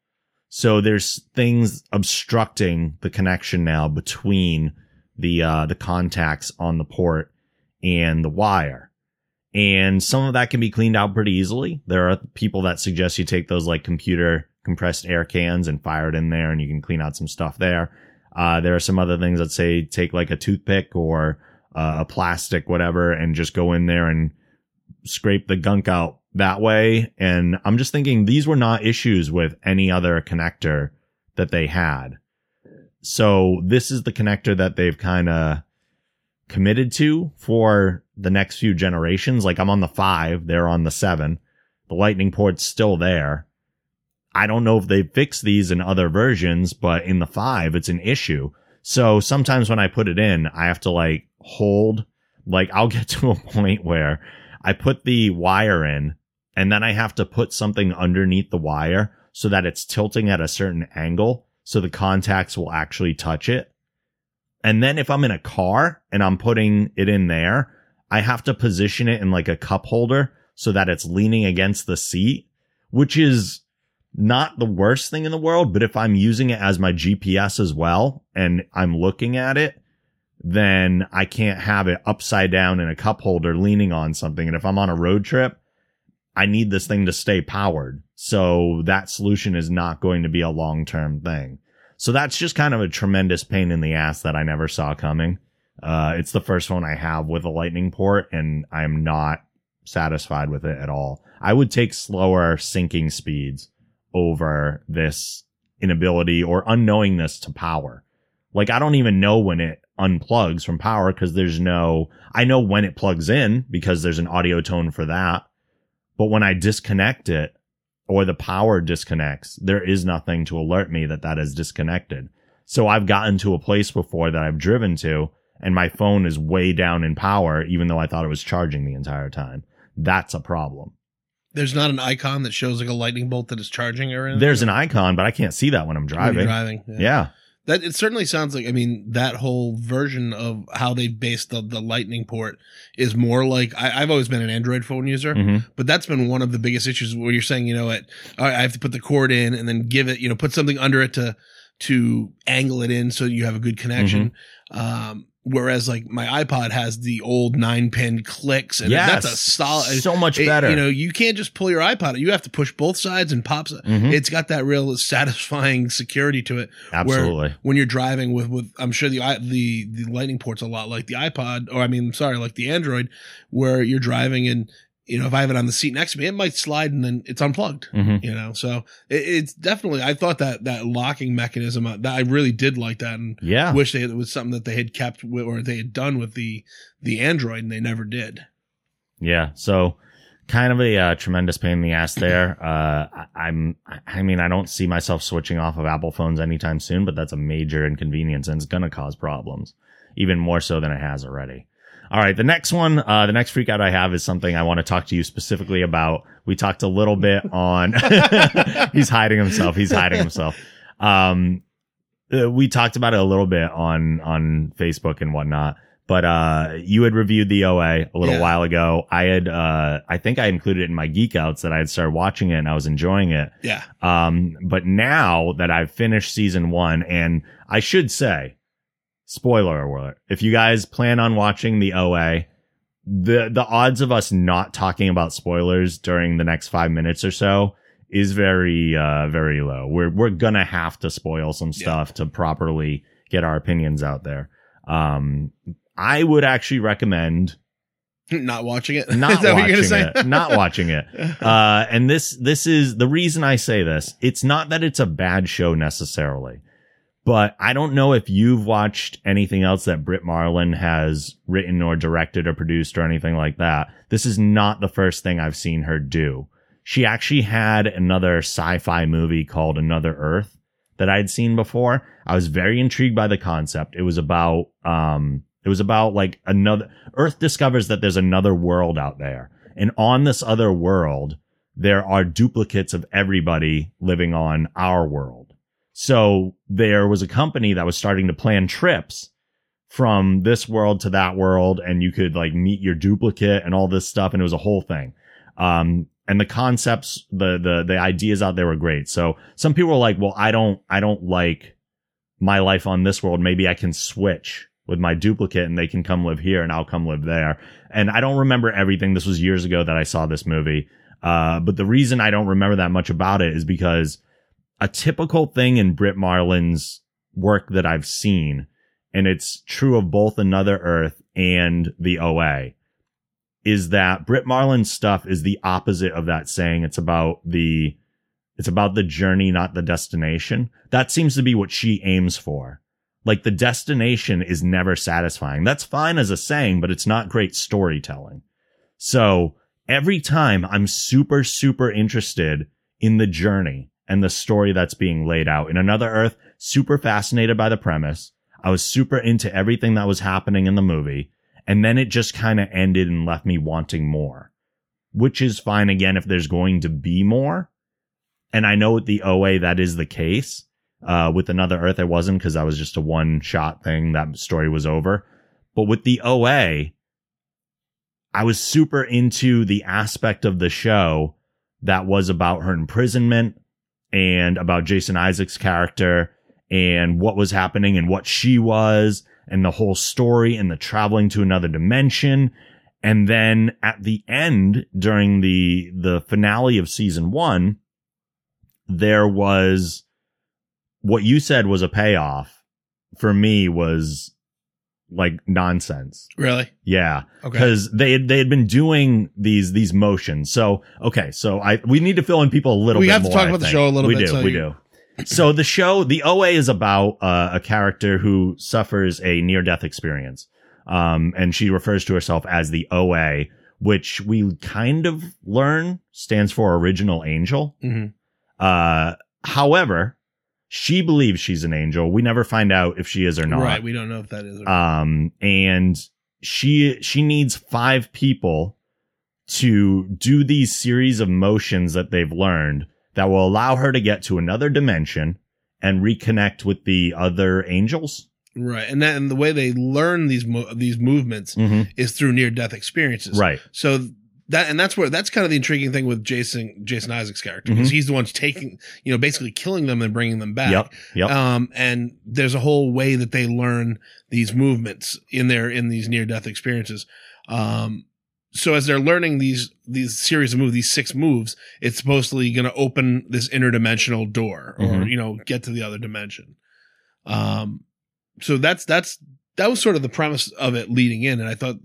So there's things obstructing the connection now between the, uh, the contacts on the port and the wire. And some of that can be cleaned out pretty easily. There are people that suggest you take those like computer compressed air cans and fire it in there and you can clean out some stuff there. Uh, there are some other things that say take like a toothpick or uh, a plastic, whatever, and just go in there and scrape the gunk out that way. And I'm just thinking these were not issues with any other connector that they had. So this is the connector that they've kind of committed to for the next few generations. Like I'm on the five, they're on the seven. The lightning port's still there. I don't know if they fix these in other versions, but in the five, it's an issue. So sometimes when I put it in, I have to like hold, like I'll get (laughs) to a point where I put the wire in and then I have to put something underneath the wire so that it's tilting at a certain angle. So the contacts will actually touch it. And then if I'm in a car and I'm putting it in there, I have to position it in like a cup holder so that it's leaning against the seat, which is not the worst thing in the world, but if I'm using it as my GPS as well and I'm looking at it, then I can't have it upside down in a cup holder leaning on something. And if I'm on a road trip, I need this thing to stay powered. So that solution is not going to be a long term thing. So that's just kind of a tremendous pain in the ass that I never saw coming. Uh, it's the first one I have with a lightning port and I'm not satisfied with it at all. I would take slower syncing speeds over this inability or unknowingness to power. Like I don't even know when it unplugs from power because there's no, I know when it plugs in because there's an audio tone for that. But when I disconnect it or the power disconnects, there is nothing to alert me that that is disconnected. So I've gotten to a place before that I've driven to and my phone is way down in power, even though I thought it was charging the entire time. That's a problem. There's not an icon that shows like a lightning bolt that is charging or anything. There's an icon, but I can't see that when I'm When driving. you're driving. Yeah. yeah. That it certainly sounds like I mean that whole version of how they based the, the lightning port is more like I, I've always been an Android phone user, Mhm. but that's been one of the biggest issues where you're saying you know it right, I have to put the cord in and then give it you know put something under it to to angle it in so you have a good connection. Mm-hmm. Um, whereas like my iPod has the old nine pin clicks and Yes. that's a solid So much it- better. You know, you can't just pull your iPod. You have to push both sides and pops. Mhm. It's got that real satisfying security to it. Absolutely. When you're driving with, with I'm sure the i- the the lightning port's a lot like the iPod, or I mean, sorry, like the Android, where you're driving and you know if I have it on the seat next to me, it might slide and then it's unplugged. Mhm. You know, so it, it's definitely. I thought that that locking mechanism uh, that I really did like that, and Yeah. wish they, it was something that they had kept with, or they had done with the the Android, and they never did. Yeah. So kind of a uh, tremendous pain in the ass there. (clears throat) Uh, I, I'm, I mean, I don't see myself switching off of Apple phones anytime soon, but that's a major inconvenience and it's going to cause problems even more so than it has already. All right. The next one, uh, the next freak out I have is something I want to talk to you specifically about. We talked a little bit on, (laughs) he's hiding himself. He's hiding himself. Um, uh, we talked about it a little bit on, on Facebook and whatnot, But uh, you had reviewed the OA a little Yeah. while ago. I had, uh, I think I included it in my geek outs that I had started watching it and I was enjoying it. Yeah. Um, but now that I've finished season one, and I should say, spoiler alert, if you guys plan on watching the OA, the the odds of us not talking about spoilers during the next five minutes or so is very uh very low. We're we're gonna have to spoil some Yeah. stuff to properly get our opinions out there. Um, I would actually recommend (laughs) Not watching it. not (laughs) Is that what watching you're gonna say? it. Not watching it. (laughs) Uh, and this, this is the reason I say this. It's not that it's a bad show necessarily, but I don't know if you've watched anything else that Brit Marling has written or directed or produced or anything like that. This is not the first thing I've seen her do. She actually had another sci-fi movie called Another Earth that I'd seen before. I was very intrigued by the concept. It was about, um, it was about like another, Earth discovers that there's another world out there. And on this other world, there are duplicates of everybody living on our world. So there was a company that was starting to plan trips from this world to that world and you could like meet your duplicate and all this stuff. And it was a whole thing. Um, and the concepts, the, the, the ideas out there were great. So some people were like, well, I don't, I don't like my life on this world. Maybe I can switch with my duplicate and they can come live here and I'll come live there. And I don't remember everything. This was years ago that I saw this movie. Uh, but the reason I don't remember that much about it is because a typical thing in Brit Marling's work that I've seen, and it's true of both Another Earth and the OA, is that Brit Marling's stuff is the opposite of that saying. It's about the, it's about the journey, not the destination. That seems to be what she aims for. Like the destination is never satisfying. That's fine as a saying, but it's not great storytelling. So every time I'm super, super interested in the journey and the story that's being laid out. In Another Earth, super fascinated by the premise. I was super into everything that was happening in the movie. And then it just kind of ended and left me wanting more, which is fine again if there's going to be more. And I know with the OA that is the case. Uh, with Another Earth, it wasn't because that was just a one shot thing. That story was over. But with the OA, I was super into the aspect of the show that was about her imprisonment and about Jason Isaacs' character and what was happening and what she was and the whole story and the traveling to another dimension. And then at the end, during the, the finale of season one, there was what you said was a payoff for me was like nonsense. Really? Yeah Okay. because they had, they had been doing these these motions. So okay, so I we need to fill in people a little. We bit We have to more, talk I about the think. show a little we bit, Do, so we you- do. So the show, the OA is about uh, a character who suffers a near death experience, um, and she refers to herself as the OA, which we kind of learn stands for Original Angel. Mhm. Uh, however, she believes she's an angel. We never find out if she is or not. Right. We don't know if that is. Or Um, and she, she needs five people to do these series of motions that they've learned that will allow her to get to another dimension and reconnect with the other angels. right. And then the way they learn these mo- these movements Mm-hmm. is through near death experiences. Right. So that and that's where that's kind of the intriguing thing with Jason Jason Isaacs' character because Mhm. he's the one taking you know basically killing them and bringing them back. Yep. Yep. Um, and there's a whole way that they learn these movements in their in these near death experiences. Um, so as they're learning these these series of moves, these six moves, it's supposedly going to open this interdimensional door, or Mhm. you know, get to the other dimension. Um, so that's that's that was sort of the premise of it leading in, and I thought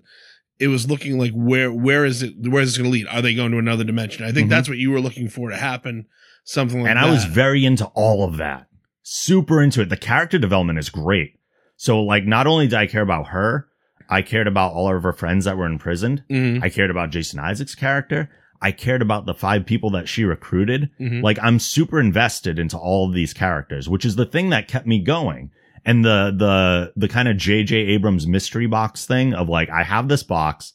it was looking like where where is it where is this going to lead? Are they going to another dimension? I think Mhm. that's what you were looking for to happen. Something like and that. And I was very into all of that. Super into it. The character development is great. So like not only did I care about her, I cared about all of her friends that were imprisoned. Mhm, I cared about Jason Isaacs' character. I cared about the five people that she recruited. mhm. Like I'm super invested into all of these characters, which is the thing that kept me going. And the, the, the kind of JJ Abrams mystery box thing of like, I have this box.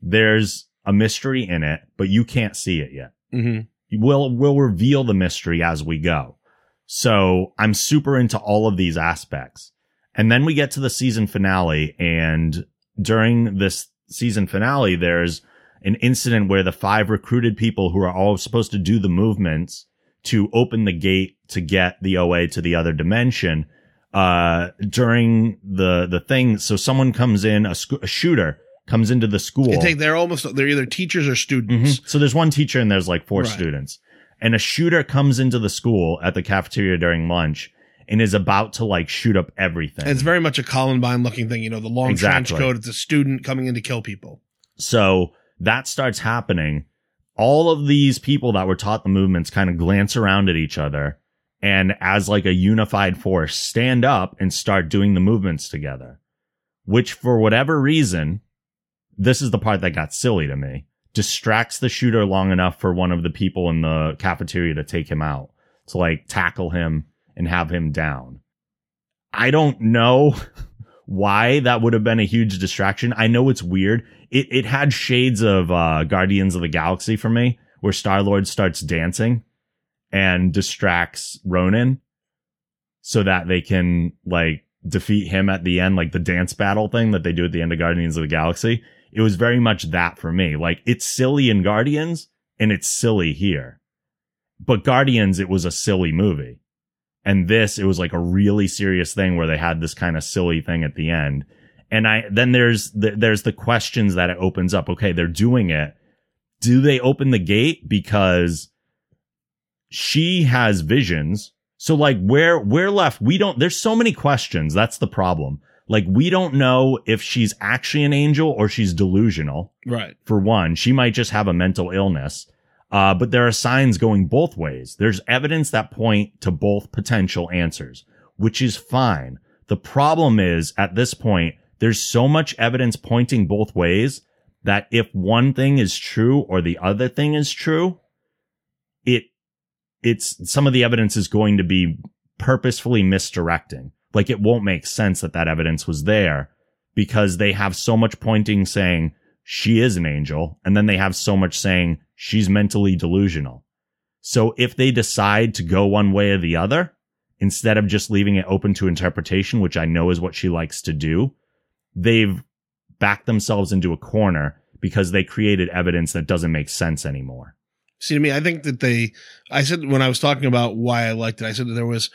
There's a mystery in it, but you can't see it yet. Mhm. We'll, we'll reveal the mystery as we go. So I'm super into all of these aspects. And then we get to the season finale and during this season finale, there's an incident where the five recruited people who are all supposed to do the movements to open the gate to get the OA to the other dimension, uh, during the, the thing. So someone comes in, a, sc- a shooter comes into the school. I think they're almost they're either teachers or students. Mhm. So there's one teacher and there's like four Right. students. And a shooter comes into the school at the cafeteria during lunch and is about to like shoot up everything. And it's very much a Columbine looking thing, you know, the long trench coat. It's a student coming in to kill people. So that starts happening. All of these people that were taught the movements kind of glance around at each other and as like a unified force stand up and start doing the movements together, which for whatever reason, this is the part that got silly to me, distracts the shooter long enough for one of the people in the cafeteria to take him out, to like tackle him and have him down. I don't know (laughs) why that would have been a huge distraction. I know it's weird. It it had shades of uh Guardians of the Galaxy for me, where Star Lord starts dancing and distracts Ronan so that they can like defeat him at the end, like the dance battle thing that they do at the end of Guardians of the Galaxy. It was very much that for me. Like it's silly in Guardians and it's silly here. But Guardians, it was a silly movie. And this, it was like a really serious thing where they had this kind of silly thing at the end. And I, then there's the, there's the questions that it opens up. Okay. They're doing it. Do they open the gate because she has visions? So like where, we're left, we don't, there's so many questions. That's the problem. Like we don't know if she's actually an angel or she's delusional Right. for one. She might just have a mental illness. Uh, but there are signs going both ways. There's evidence that point to both potential answers, which is fine. The problem is at this point, there's so much evidence pointing both ways that if one thing is true or the other thing is true, it, it's some of the evidence is going to be purposefully misdirecting. Like it won't make sense that that evidence was there because they have so much pointing saying she is an angel. And then they have so much saying she's mentally delusional. So if they decide to go one way or the other, instead of just leaving it open to interpretation, which I know is what she likes to do, they've backed themselves into a corner because they created evidence that doesn't make sense anymore. See, to me, I think that they, I said when I was talking about why I liked it, I said that there was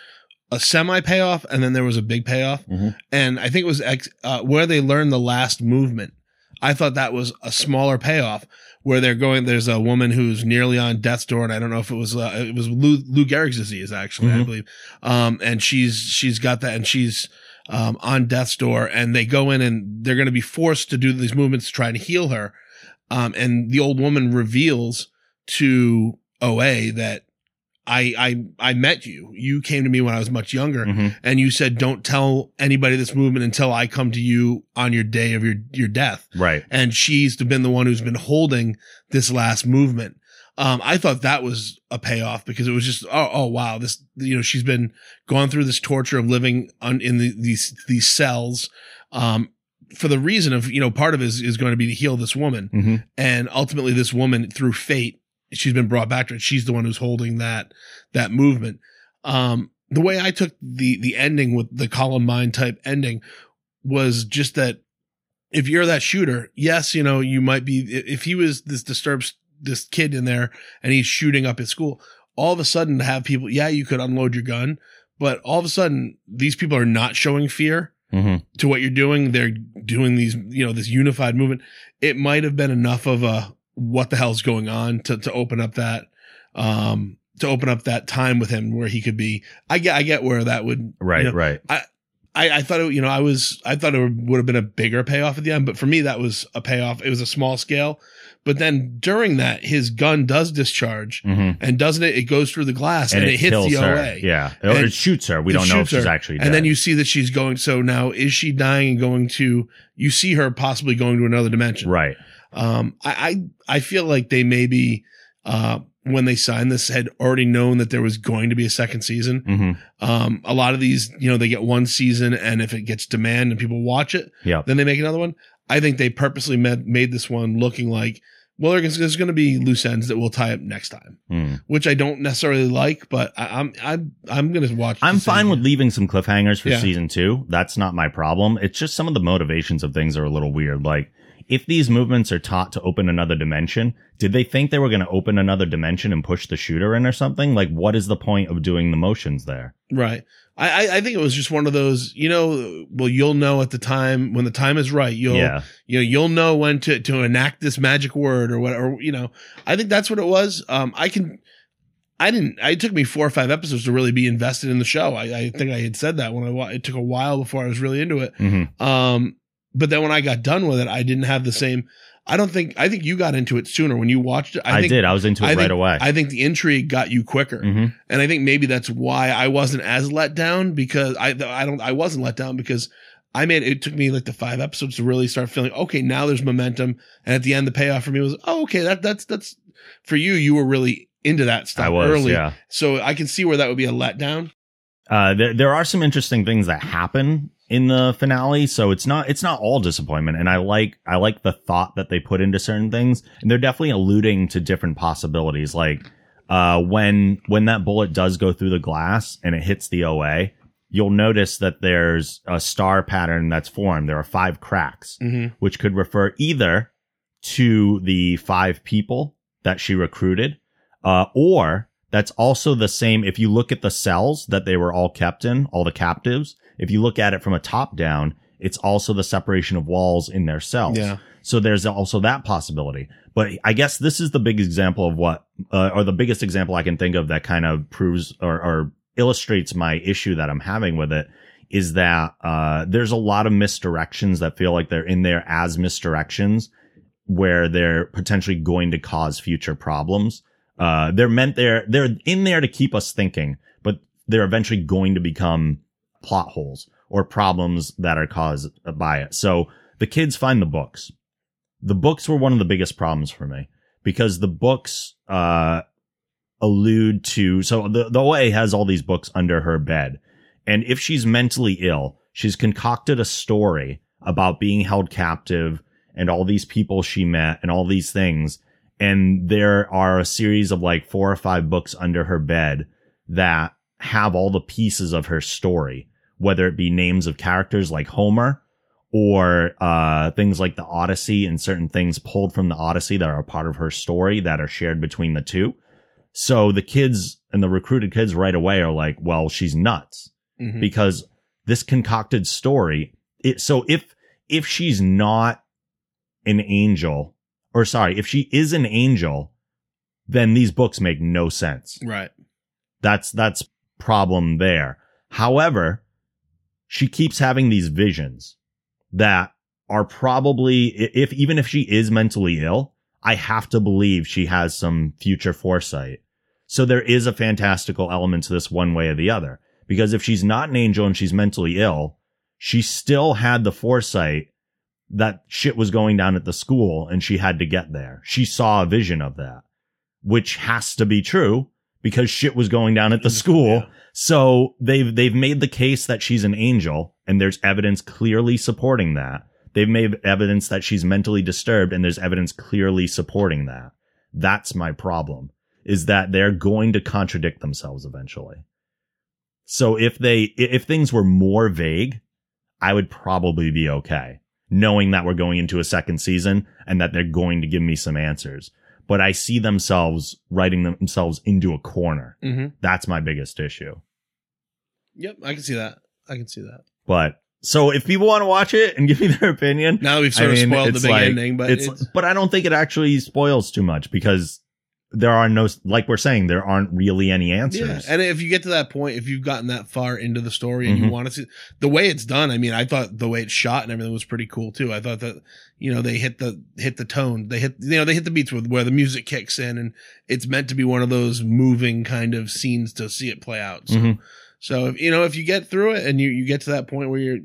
a semi payoff and then there was a big payoff. Mhm. And I think it was ex, uh, where they learned the last movement. I thought that was a smaller payoff where they're going. There's a woman who's nearly on death's door, and I don't know if it was uh, it was Lou, Lou Gehrig's disease actually, I Mhm. believe. Um, and she's she's got that, and she's um, on death's door, and they go in and they're going to be forced to do these movements to try and heal her. Um, and the old woman reveals to OA that I I I met you. You came to me when I was much younger Mhm. and you said don't tell anybody this movement until I come to you on your day of your your death. Right. And she's been the one who's been holding this last movement. Um, I thought that was a payoff because it was just oh oh wow this you know she's been gone through this torture of living on in the, these these cells um for the reason of you know part of it is, is going to be to heal this woman hmm and ultimately this woman through fate she's been brought back to it she's the one who's holding that that movement um the way i took the the ending with the columbine type ending was just that if you're that shooter yes you know you might be if he was this disturbs this kid in there and he's shooting up at school all of a sudden to have people yeah you could unload your gun but all of a sudden these people are not showing fear hmm to what you're doing. They're doing these, you know, this unified movement. It might have been enough of a what the hell's going on to to open up that um to open up that time with him where he could be. I get I get where that would Right. you know, right. I I thought it, you know I was I thought it would have been a bigger payoff at the end, but for me that was a payoff. It was a small scale, but then during that his gun does discharge hmm and doesn't it? It goes through the glass and, And, it, it, hits the her. OA. Yeah. Or it shoots her. We don't know if she's her. actually dead. And then you see that she's going. So now is she dying and going to? You see her possibly going to another dimension. right. Um. I I, I feel like they maybe uh when they signed this had already known that there was going to be a second season. hmm Um. A lot of these, you know, they get one season, and if it gets demand and people watch it, Yep. then they make another one. I think they purposely made made this one looking like Well, there's, there's going to be loose ends that we'll tie up next time, Hmm. which I don't necessarily like, but I, I'm I'm I'm going to watch. I'm fine with leaving some cliffhangers for Yeah. season two. That's not my problem. It's just some of the motivations of things are a little weird. Like, if these movements are taught to open another dimension, did they think they were going to open another dimension and push the shooter in or something? Like, what is the point of doing the motions there? Right. I, I think it was just one of those, you know, well, you'll know at the time when the time is right. You'll, yeah. you know, you'll know when to, to enact this magic word or whatever, you know, I think that's what it was. Um, I can, I didn't, it took me four or five episodes to really be invested in the show. I, I think I had said that when I, it took a while before I was really into it. hmm Um, but then when I got done with it, I didn't have the same, I don't think, I think you got into it sooner when you watched it. I, think, did. I was into it I right think- away. I think the intrigue got you quicker. hmm And I think maybe that's why I wasn't as let down because I I don't I wasn't let down because I made it took me like the five episodes to really start feeling okay now there's momentum and at the end the payoff for me was oh okay that that's that's for you you were really into that stuff I was, early yeah. so I can see where that would be a letdown Uh, there, there are some interesting things that happen in the finale. So it's not, it's not all disappointment. And I like, I like the thought that they put into certain things. And they're definitely alluding to different possibilities. Like, uh, when, when that bullet does go through the glass and it hits the OA, you'll notice that there's a star pattern that's formed. There are five cracks, mm-hmm. which could refer either to the five people that she recruited, uh, or that's also the same. If you look at the cells that they were all kept in, all the captives, if you look at it from a top down, it's also the separation of walls in their cells. yeah So there's also that possibility. But I guess this is the big example of what, uh, or the biggest example I can think of that kind of proves or, or illustrates my issue that I'm having with it is that, uh, there's a lot of misdirections that feel like they're in there as misdirections where they're potentially going to cause future problems. Uh, they're meant there, they're in there to keep us thinking, but they're eventually going to become plot holes or problems that are caused by it. So the kids find the books. The books were one of the biggest problems for me because the books, uh, allude to, so the, the OA has all these books under her bed. And if she's mentally ill, she's concocted a story about being held captive and all these people she met and all these things. And there are a series of like four or five books under her bed that have all the pieces of her story, whether it be names of characters like Homer or uh, things like the Odyssey and certain things pulled from the Odyssey that are a part of her story that are shared between the two. So the kids and the recruited kids right away are like, well, she's nuts Mhm. because this concocted story. It, so if, if she's not an angel or sorry, if she is an angel, then these books make no sense. right That's, that's problem there. However, she keeps having these visions that are probably, if, even if she is mentally ill, I have to believe she has some future foresight. So there is a fantastical element to this one way or the other. Because if she's not an angel and she's mentally ill, she still had the foresight that shit was going down at the school and she had to get there. She saw a vision of that, which has to be true because shit was going down at the mm, school. Yeah. So they've, they've made the case that she's an angel and there's evidence clearly supporting that. They've made evidence that she's mentally disturbed and there's evidence clearly supporting that. That's my problem is that they're going to contradict themselves eventually. So if they, if things were more vague, I would probably be okay knowing that we're going into a second season and that they're going to give me some answers. But I see themselves writing themselves into a corner. hmm That's my biggest issue. yep I can see that I can see that But so if people want to watch it and give me (laughs) their opinion, now we've sort I mean, of spoiled the big like- ending but it's, it's, but I don't think it actually spoils too much because there are no, like we're saying, there aren't really any answers. Yeah, and if you get to that point, if you've gotten that far into the story and you Mhm. want to see the way it's done, I mean, I thought the way it's shot and everything was pretty cool too. I thought that you know they hit the hit the tone, they hit you know they hit the beats with where the music kicks in, and it's meant to be one of those moving kind of scenes to see it play out. So, Mhm. so if, you know if you get through it and you you get to that point where you're,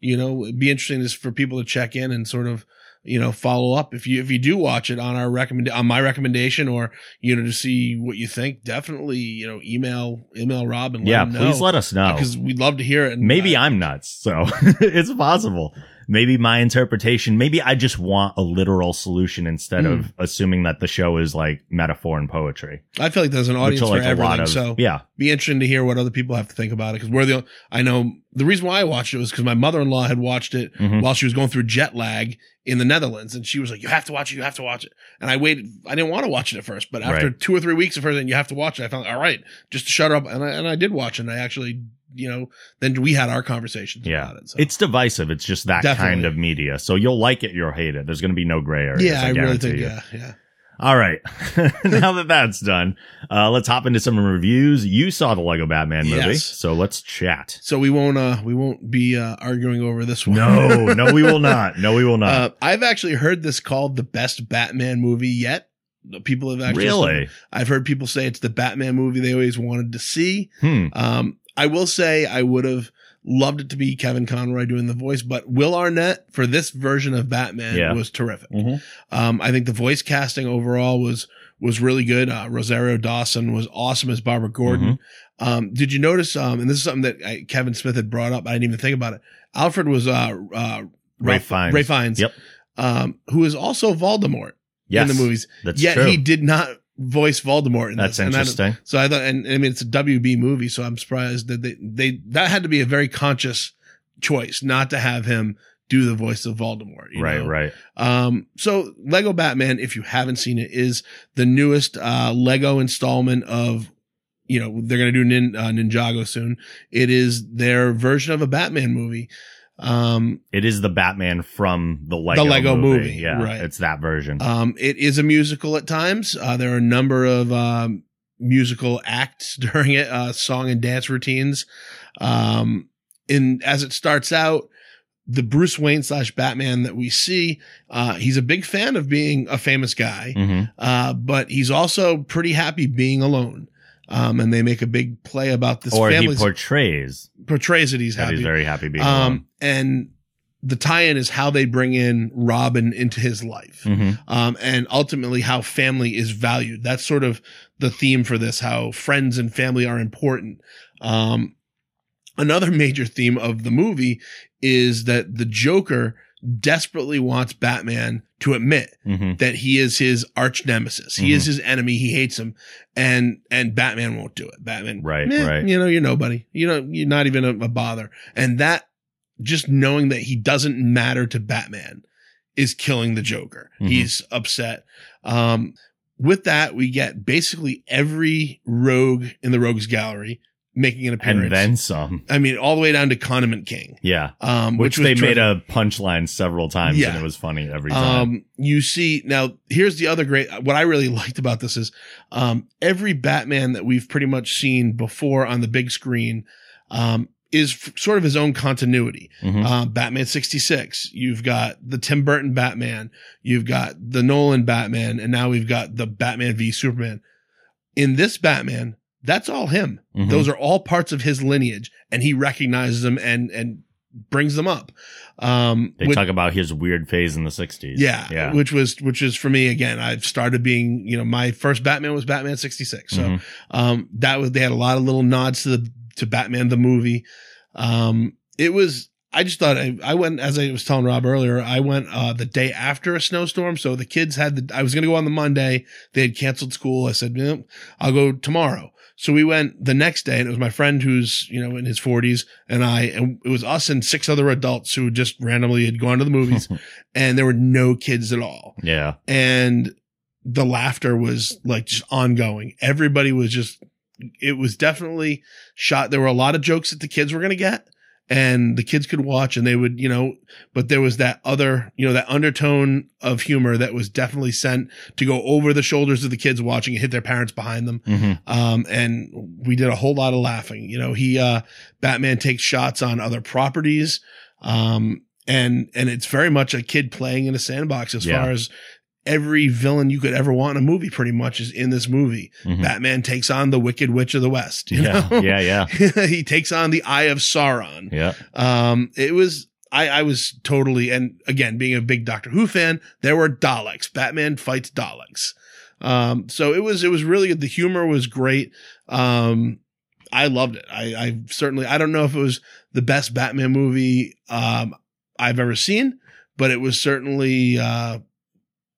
you know, it'd be interesting is for people to check in and sort of you know follow up if you if you do watch it on our recommend on my recommendation or you know to see what you think definitely you know email email rob and let yeah, please let us know. because we'd love to hear it Maybe I, I'm nuts, so (laughs) it's possible. Maybe my interpretation, maybe I just want a literal solution instead of assuming that the show is like metaphor and poetry. I feel like there's an audience are for like everything. of, so yeah. be interesting to hear what other people have to think about it because we're the I know the reason why I watched it was because my mother in law had watched it Mhm. while she was going through jet lag in the Netherlands, and she was like, "You have to watch it. You have to watch it." And I waited. I didn't want to watch it at first, but after Right. two or three weeks of her saying you have to watch it, I found all right, just to shut her up, and I and I did watch it. and I actually, you know, then we had our conversations Yeah. about it. So. It's divisive. It's just that Definitely. kind of media. So you'll like it, you'll hate it. There's going to be no gray area. yeah, I, really guarantee think you. yeah, yeah. All right. (laughs) now that that's done, uh, let's hop into some reviews. You saw the Lego Batman movie, Yes. so let's chat. So we won't uh we won't be uh arguing over this one. No, no, we will not. No, we will (laughs) not. Uh, I've actually heard this called the best Batman movie yet. People have actually really? I've heard people say it's the Batman movie they always wanted to see. Hmm. Um, I will say I would have loved it to be Kevin Conroy doing the voice, but Will Arnett for this version of Batman Yeah. was terrific. Mhm. Um, I think the voice casting overall was was really good. Uh, Rosario Dawson was awesome as Barbara Gordon. Mm-hmm. Um, did you notice? Um, and this is something that I, Kevin Smith had brought up. I didn't even think about it. Alfred was uh, uh, Ray Ralph- Fiennes. Ray Fiennes. Yep. Um, who is also Voldemort Yes. in the movies. That's Yet true. he did not voice Voldemort in That's this. And I interesting. so I thought, and I mean, it's a WB movie, so I'm surprised that they, they, that had to be a very conscious choice not to have him do the voice of Voldemort. you Right, know? right. Um, so Lego Batman, if you haven't seen it, is the newest, uh, Lego installment of, you know, they're going to do Nin, uh, Ninjago soon. It is their version of a Batman movie. Um, It is the Batman from the Lego, Lego movie, Yeah, right. it's that version. Um, it is a musical at times. Uh, there are a number of um, musical acts (laughs) during it, uh, song and dance routines. Um, in as it starts out, the Bruce Wayne slash Batman that we see, uh, he's a big fan of being a famous guy, hmm uh, but he's also pretty happy being alone. Um, and they make a big play about this Or he family portrays portrays that he's that happy. he's very happy being um, and the tie-in is how they bring in Robin into his life Mhm. um, and ultimately how family is valued. That's sort of the theme for this, how friends and family are important. Um, another (laughs) major theme of the movie is that the Joker desperately wants Batman to admit Mhm. that he is his arch nemesis. He is his enemy. He hates him, and and Batman won't do it. Batman, Right, "Meh, right. You know, you're nobody. You know, you're not even a, a bother. And that just knowing that he doesn't matter to Batman is killing the Joker. Mhm. He's upset. Um, with that, we get basically every rogue in the Rogues Gallery making an appearance. And then some. I mean, all the way down to Condiment King, Yeah. um, Which, which, they made terrific. a punchline several times Yeah. and it was funny every time. Um, you see now, here's the other great, what I really (laughs) liked about this is, um, every Batman that we've pretty much seen before on the big screen, um, is f- sort of his own continuity. Mhm. Uh, Batman 66. You've got the Tim Burton Batman. You've got the Nolan Batman. And now we've got the Batman v Superman. In this Batman, that's all him. Mhm. Those are all parts of his lineage and he recognizes them and, and brings them up. Um, They with- talk about his weird phase in the 60s. yeah, Yeah. which was which is for me again. I've started being you know my first Batman was Batman sixty six, so Mhm. um that was they had a lot of little nods to the to Batman the movie. Um, it was I just thought I, I went as I was telling Rob earlier. I went uh the day after a snowstorm, so the kids had the I was gonna go on the Monday. They had canceled school. I said, "Nope, I'll go tomorrow. So we went the next day, and it was my friend who's you know in his forties and I, and it was us and six other adults who just randomly had gone to the movies, (laughs) and there were no kids at all, Yeah. and the laughter was like just ongoing. Everybody was just, it was definitely shot. There were a lot of jokes that the kids were gonna get. And the kids could watch and they would, you know, but there was that other, you know, that undertone of humor that was definitely sent to go over the shoulders of the kids watching and hit their parents behind them. hmm Um, and we did a whole lot of laughing. You know, he, uh, Batman takes shots on other properties. Um, and, and it's very much a kid playing in a sandbox as Yeah. far as every villain you could ever want in a movie pretty much is in this movie. Mhm. Batman takes on the Wicked Witch of the West. You Yeah. know? Yeah. Yeah. (laughs) he takes on the Eye of Sauron. Yeah. Um, it was, I, I was totally, and again, being a big Doctor Who fan, there were Daleks. Batman fights Daleks. Um, so it was, it was really good. The humor was great. Um, I loved it. I, I certainly, I don't know if it was the best Batman movie. Um, I've ever seen, but it was certainly uh,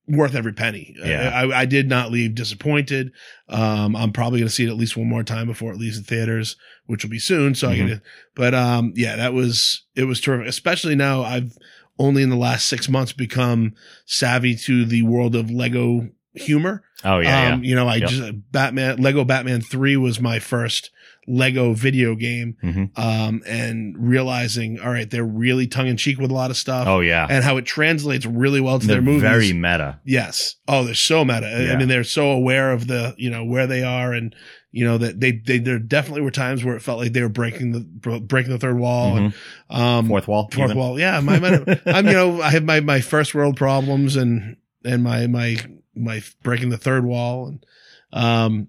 worth every penny. Yeah. I, I did not leave disappointed. Um, I'm probably going to see it at least one more time before it leaves the theaters, which will be soon. So I Mhm. get it. But um, yeah, that was it was terrific. Especially now, I've only in the last six months become savvy to the world of Lego humor. Oh yeah, um, you know, I Yep. just Batman Lego Batman Three was my first Lego video game, yeah. Mhm. um, and realizing, all right, they're really tongue in cheek with a lot of stuff, Oh yeah. and how it translates really well to They're their movies. very meta. yes. Oh, they're so meta. I- Yeah. I mean, they're so aware of the, you know, where they are, and you know that they, they there definitely were times where it felt like they were breaking the breaking the third wall and Mhm. um Fourth wall. fourth even? wall. Yeah, my, my I'm you know I have my my first world problems and and my my my breaking the third wall and um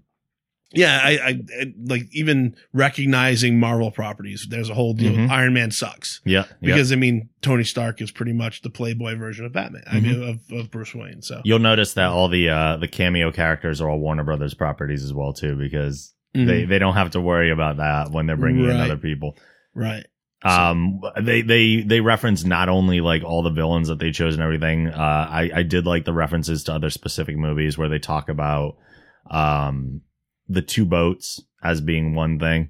yeah I, I I like even recognizing Marvel properties. There's a whole deal. Mhm. Iron Man sucks Yeah. yeah. because I mean Tony Stark is pretty much the Playboy version of Batman. I mean of, of Bruce Wayne. So You'll notice that all the uh the cameo characters are all Warner Brothers properties as well too, because they Mhm. they don't have to worry about that when they're bringing in other people. right. Um, they they they reference not only like all the villains that they chose and everything. Uh, I I did like the references to other specific movies where they talk about um the two boats as being one thing.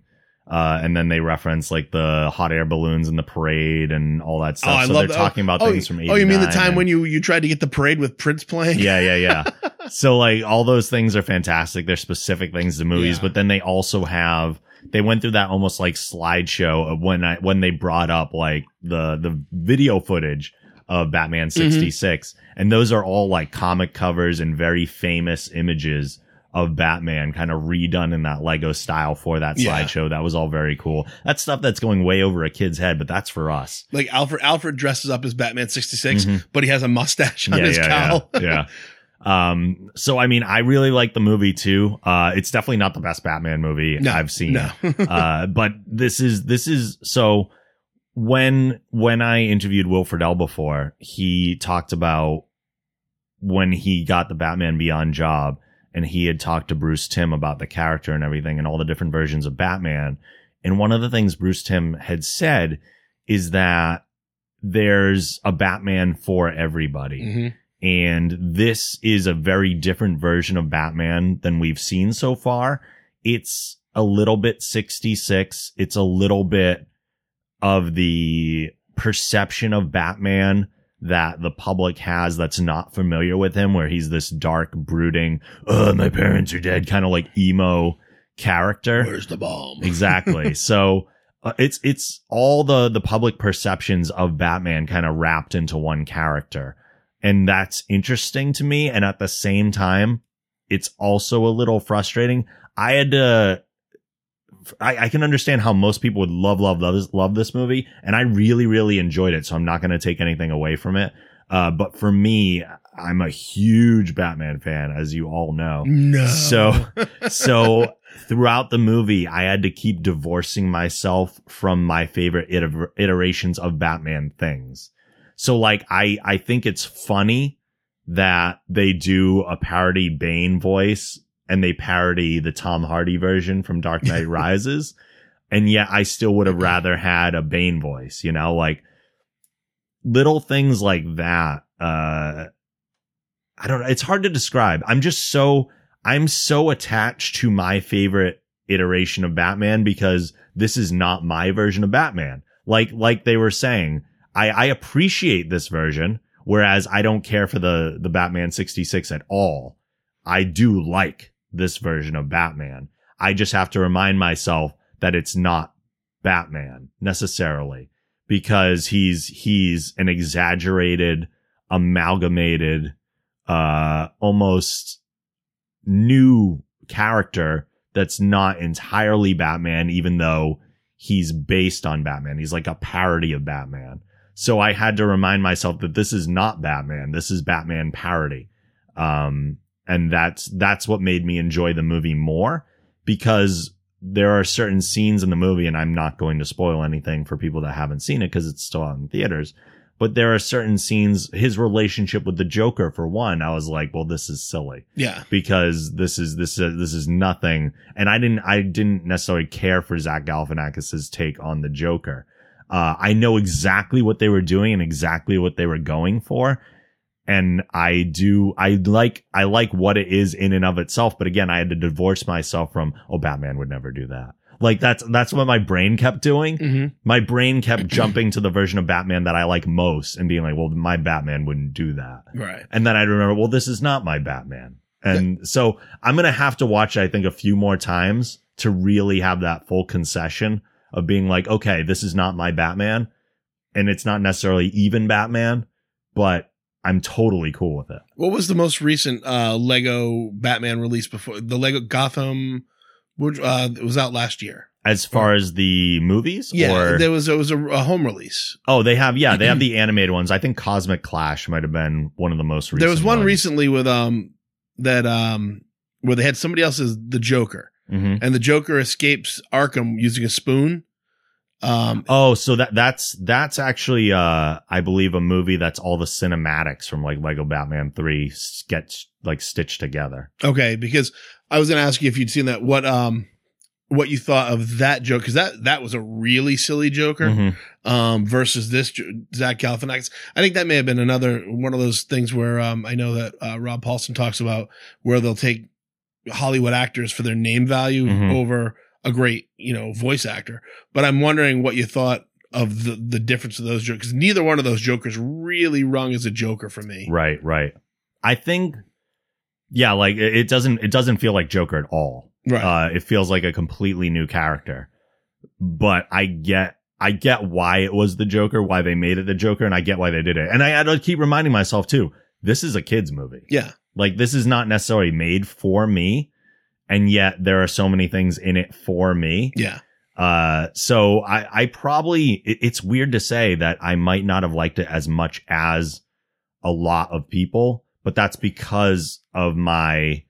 Uh, and then they reference like the hot air balloons and the parade and all that stuff. Oh, I so love they're that. talking about oh, things from oh, you mean the time and- when you you tried to get the parade with Prince playing? yeah, yeah, yeah. (laughs) so like all those things are fantastic. They're specific things to movies, Yeah. but then they also have they went through that almost like slideshow of when I when they brought up like the the video footage of Batman Mm-hmm. 66 and those are all like comic covers and very famous images of Batman kind of redone in that Lego style for that Yeah. slideshow. That was all very cool. That's stuff that's going way over a kid's head, but that's for us. Like Alfred Alfred dresses up as Batman 66, Mhm. but he has a mustache on his cowl. Yeah, yeah. (laughs) Um, so I mean, I really like the movie too. Uh, it's definitely not the best Batman movie No, I've seen. No. (laughs) uh, but this is, this is, so when, when I interviewed Will Friedle before, he talked about when he got the Batman Beyond job and he had talked to Bruce Timm about the character and everything and all the different versions of Batman. And one of the things Bruce Timm had said is that there's a Batman for everybody. Mhm. And this is a very different version of Batman than we've seen so far. It's a little bit 66. It's a little bit of the perception of Batman that the public has that's not familiar with him, where he's this dark, brooding, oh, my parents are dead, kind of like emo character. Where's the bomb? Exactly. (laughs) so uh, it's it's all the the public perceptions of Batman kind of wrapped into one character, and that's interesting to me. And at the same time, it's also a little frustrating. I had to. I, I can understand how most people would love, love, love this, love this movie, and I really, really enjoyed it. So I'm not going to take anything away from it. Uh, but for me, I'm a huge Batman fan, as you all know. No. So, so throughout the movie, I had to keep divorcing myself from my favorite iter- iterations of Batman things. So like, I, I think it's funny that they do a parody Bane voice and they parody the Tom Hardy version from Dark Knight (laughs) Rises. And yet I still would have rather had a Bane voice, you know, like little things like that. Uh, I don't know. It's hard to describe. I'm just so, I'm so attached to my favorite iteration of Batman because this is not my version of Batman. Like, like they were saying, I, I appreciate this version, whereas I don't care for the, the Batman 66 at all. I do like this version of Batman. I just have to remind myself that it's not Batman necessarily because he's, he's an exaggerated, amalgamated, uh, almost new character that's not entirely Batman, even though he's based on Batman. He's like a parody of Batman. So I had to remind myself that this is not Batman. This is Batman parody. Um, and that's, that's what made me enjoy the movie more because there are certain scenes in the movie, and I'm not going to spoil anything for people that haven't seen it because it's still out in theaters. But there are certain scenes, his relationship with the Joker, for one, I was like, well, this is silly yeah. because this is this is this is nothing. And I didn't I didn't necessarily care for Zach Galifianakis's take on the Joker. Uh, I know exactly what they were doing and exactly what they were going for. And I do, I like, I like what it is in and of itself. But again, I had to divorce myself from, oh, Batman would never do that. Like that's, that's what my brain kept doing. Mhm. My brain kept (clears throat) jumping to the version of Batman that I like most and being like, well, my Batman wouldn't do that. Right. And then I'd remember, well, this is not my Batman. And so I'm going to have to watch, it, I think, a few more times to really have that full concession of being like, okay, this is not my Batman. And it's not necessarily even Batman, but I'm totally cool with it. What was the most recent uh Lego Batman release before the Lego Gotham? Which uh, it was out last year. As far as the movies, Yeah, or there was it was a, a home release. oh, they have yeah, they have the (clears throat) animated ones. I think Cosmic Clash might have been one of the most recent. there was one ones. recently with um that um where they had somebody else as the Joker, Mhm. and the Joker escapes Arkham using a spoon. Um, Oh, so that that's that's actually uh I believe a movie that's all the cinematics from like Lego Batman 3 sketch like stitched together. okay, because I was going to ask you if you'd seen that. What um what you thought of that joke? Because that that was a really silly Joker. Mhm. um, versus this Zach Galifianakis. I think that may have been another one of those things where um, I know that uh, Rob Paulsen talks about where they'll take Hollywood actors for their name value Mhm. over a great you know voice actor. But I'm wondering what you thought of the the difference of those jokers. Because neither one of those jokers really rung as a Joker for me. Right, right. I think yeah, like it doesn't it doesn't feel like Joker at all. Right. Uh it feels like a completely new character. But I get I get why it was the Joker, why they made it the Joker, and I get why they did it. And I had to keep reminding myself too, this is a kids movie. yeah. Like this is not necessarily made for me, and yet there are so many things in it for me. Yeah. Uh, so I, I probably it, it's weird to say that I might not have liked it as much as a lot of people, but that's because of my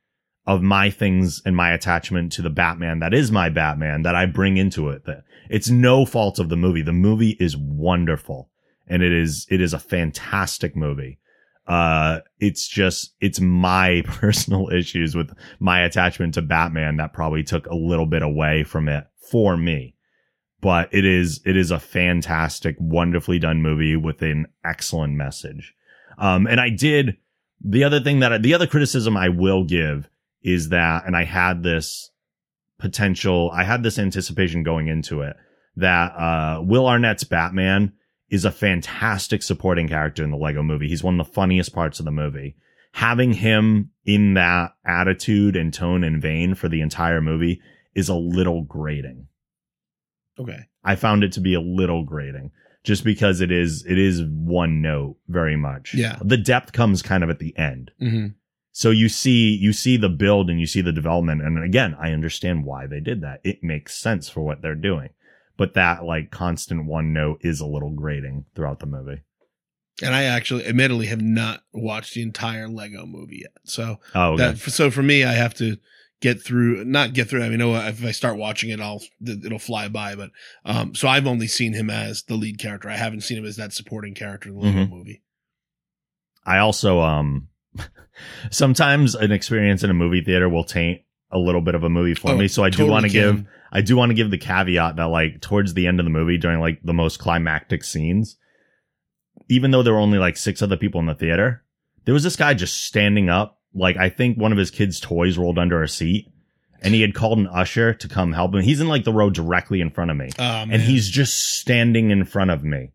of my things and my attachment to the Batman that is my Batman that I bring into it. That it's no fault of the movie. The movie is wonderful and it is it is a fantastic movie. Uh, it's just, it's my (laughs) personal issues with my attachment to Batman that probably took a little bit away from it for me. But it is, it is a fantastic, wonderfully done movie with an excellent message. Um, and I did, the other thing that, I, the other criticism I will give is that, and I had this potential, I had this anticipation going into it that, uh, Will Arnett's Batman is a fantastic supporting character in the Lego movie. He's one of the funniest parts of the movie. Having him in that attitude and tone and vein for the entire movie is a little grating. Okay. I found it to be a little grating just because it is, it is one note very much. Yeah. The depth comes kind of at the end. hmm So you see, you see the build and you see the development. And again, I understand why they did that. It makes sense for what they're doing. But that like constant one note is a little grating throughout the movie. And I actually, admittedly, have not watched the entire Lego movie yet. So Oh, okay. that so for me, I have to get through, not get through. I mean, no, if I start watching it, I'll it'll fly by. But um, so I've only seen him as the lead character. I haven't seen him as that supporting character in the Lego Mhm. movie. I also, um, (laughs) sometimes an experience in a movie theater will taint a little bit of a movie for Oh, me. So I do want to give, I do want to give the caveat that like towards the end of the movie during like the most climactic scenes, even though there were only like six other people in the theater, there was this guy just standing up. Like I think one of his kids' toys rolled under a seat and he had called an usher to come help him. He's in like the row directly in front of me Oh, and he's just standing in front of me,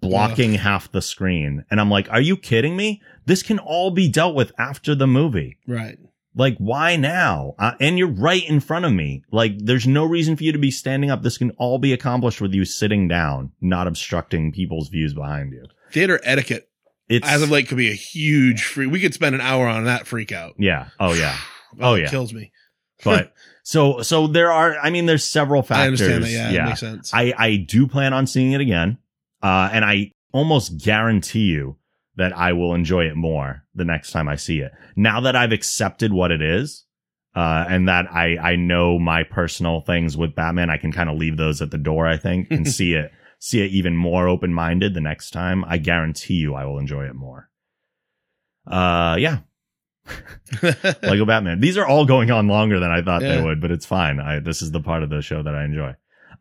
blocking half the screen. And I'm like, are you kidding me? This can all be dealt with after the movie. right. Like, why now? Uh, and you're right in front of me. Like, there's no reason for you to be standing up. This can all be accomplished with you sitting down, not obstructing people's views behind you. Theater etiquette, It's as of late, could be a huge free. We could spend an hour on that freak out. yeah. Oh yeah. (sighs) Oh, it yeah. kills me. But (laughs) so so there are. I mean, there's several factors. I understand that. Yeah, it makes sense. I, I do plan on seeing it again. Uh, and I almost guarantee you that I will enjoy it more the next time I see it. Now that I've accepted what it is, uh, and that I, I know my personal things with Batman, I can kind of leave those at the door, I think, and (laughs) see it, see it even more open minded the next time. I guarantee you I will enjoy it more. Uh, yeah. (laughs) Lego Batman. These are all going on longer than I thought Yeah. they would, but it's fine. I, this is the part of the show that I enjoy.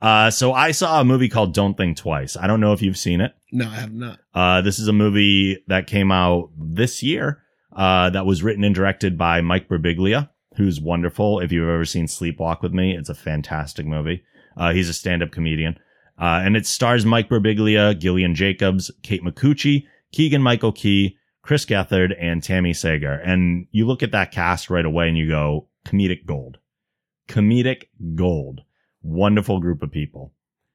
Uh, so I saw a movie called Don't Think Twice. I don't know if you've seen it. No, I have not. Uh, this is a movie that came out this year. Uh, that was written and directed by Mike Birbiglia, who's wonderful. If you've ever seen Sleepwalk with Me, it's a fantastic movie. Uh, he's a stand-up comedian. Uh, and it stars Mike Birbiglia, Gillian Jacobs, Kate Micucci, Keegan Michael Key, Chris Gethard, and Tami Sagher. And you look at that cast right away and you go, comedic gold. Comedic gold. Wonderful group of people.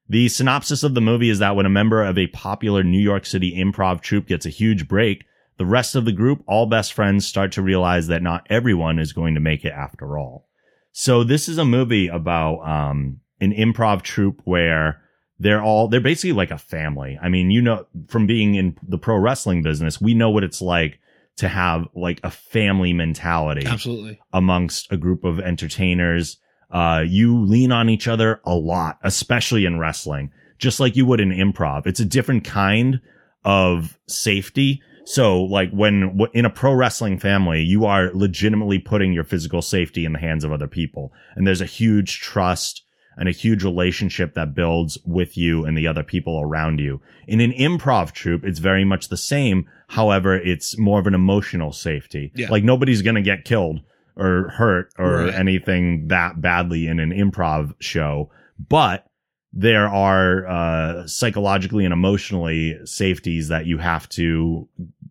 The synopsis of the movie is that when a member of a popular New York City improv troupe gets a huge break, the rest of the group, all best friends, start to realize that not everyone is going to make it after all. So this is a movie about um, an improv troupe where they're all they're basically like a family. I mean, you know, from being in the pro wrestling business, we know what it's like to have like a family mentality Absolutely. amongst a group of entertainers. Uh, you lean on each other a lot, especially in wrestling, just like you would in improv. It's a different kind of safety. So like when in a pro wrestling family, you are legitimately putting your physical safety in the hands of other people. And there's a huge trust and a huge relationship that builds with you and the other people around you. In an improv troupe, it's very much the same. However, it's more of an emotional safety. Yeah. Like nobody's going to get killed or hurt or Right. anything that badly in an improv show, but there are uh, psychologically and emotionally safeties that you have to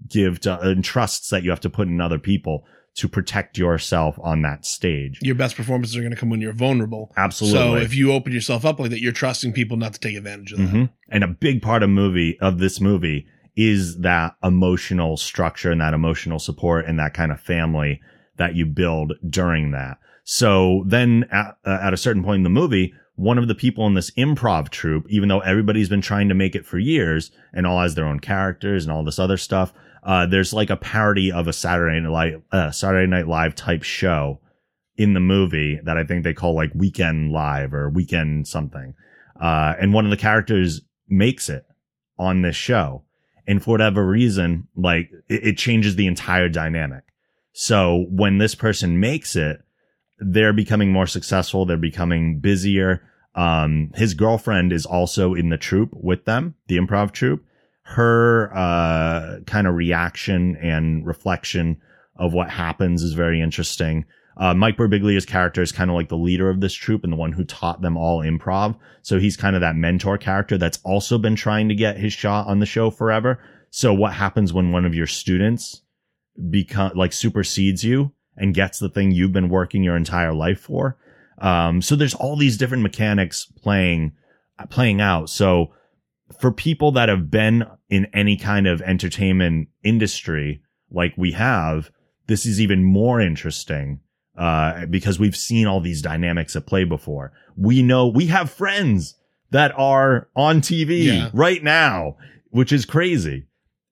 give to and trusts that you have to put in other people to protect yourself on that stage. Your best performances are going to come when you're vulnerable. Absolutely. So if you open yourself up like that, you're trusting people not to take advantage of that. Mhm. And a big part of movie of this movie is that emotional structure and that emotional support and that kind of family that you build during that. So then at, uh, at a certain point in the movie, one of the people in this improv troupe, even though everybody's been trying to make it for years and all has their own characters and all this other stuff, uh, there's like a parody of a Saturday Night Live, uh, Saturday Night Live type show in the movie that I think they call like Weekend Live or Weekend something. Uh, and one of the characters makes it on this show. And for whatever reason, like it, it changes the entire dynamic. So when this person makes it, they're becoming more successful. They're becoming busier. Um, his girlfriend is also in the troupe with them, the improv troupe. Her, uh, kind of reaction and reflection of what happens is very interesting. Uh, Mike Birbiglia's character is kind of like the leader of this troupe and the one who taught them all improv. So he's kind of that mentor character that's also been trying to get his shot on the show forever. So what happens when one of your students become like supersedes you and gets the thing you've been working your entire life for? Um, so there's all these different mechanics playing, playing out. So for people that have been in any kind of entertainment industry like we have, this is even more interesting uh, because we've seen all these dynamics at play before. We know we have friends that are on TV Yeah. right now, which is crazy.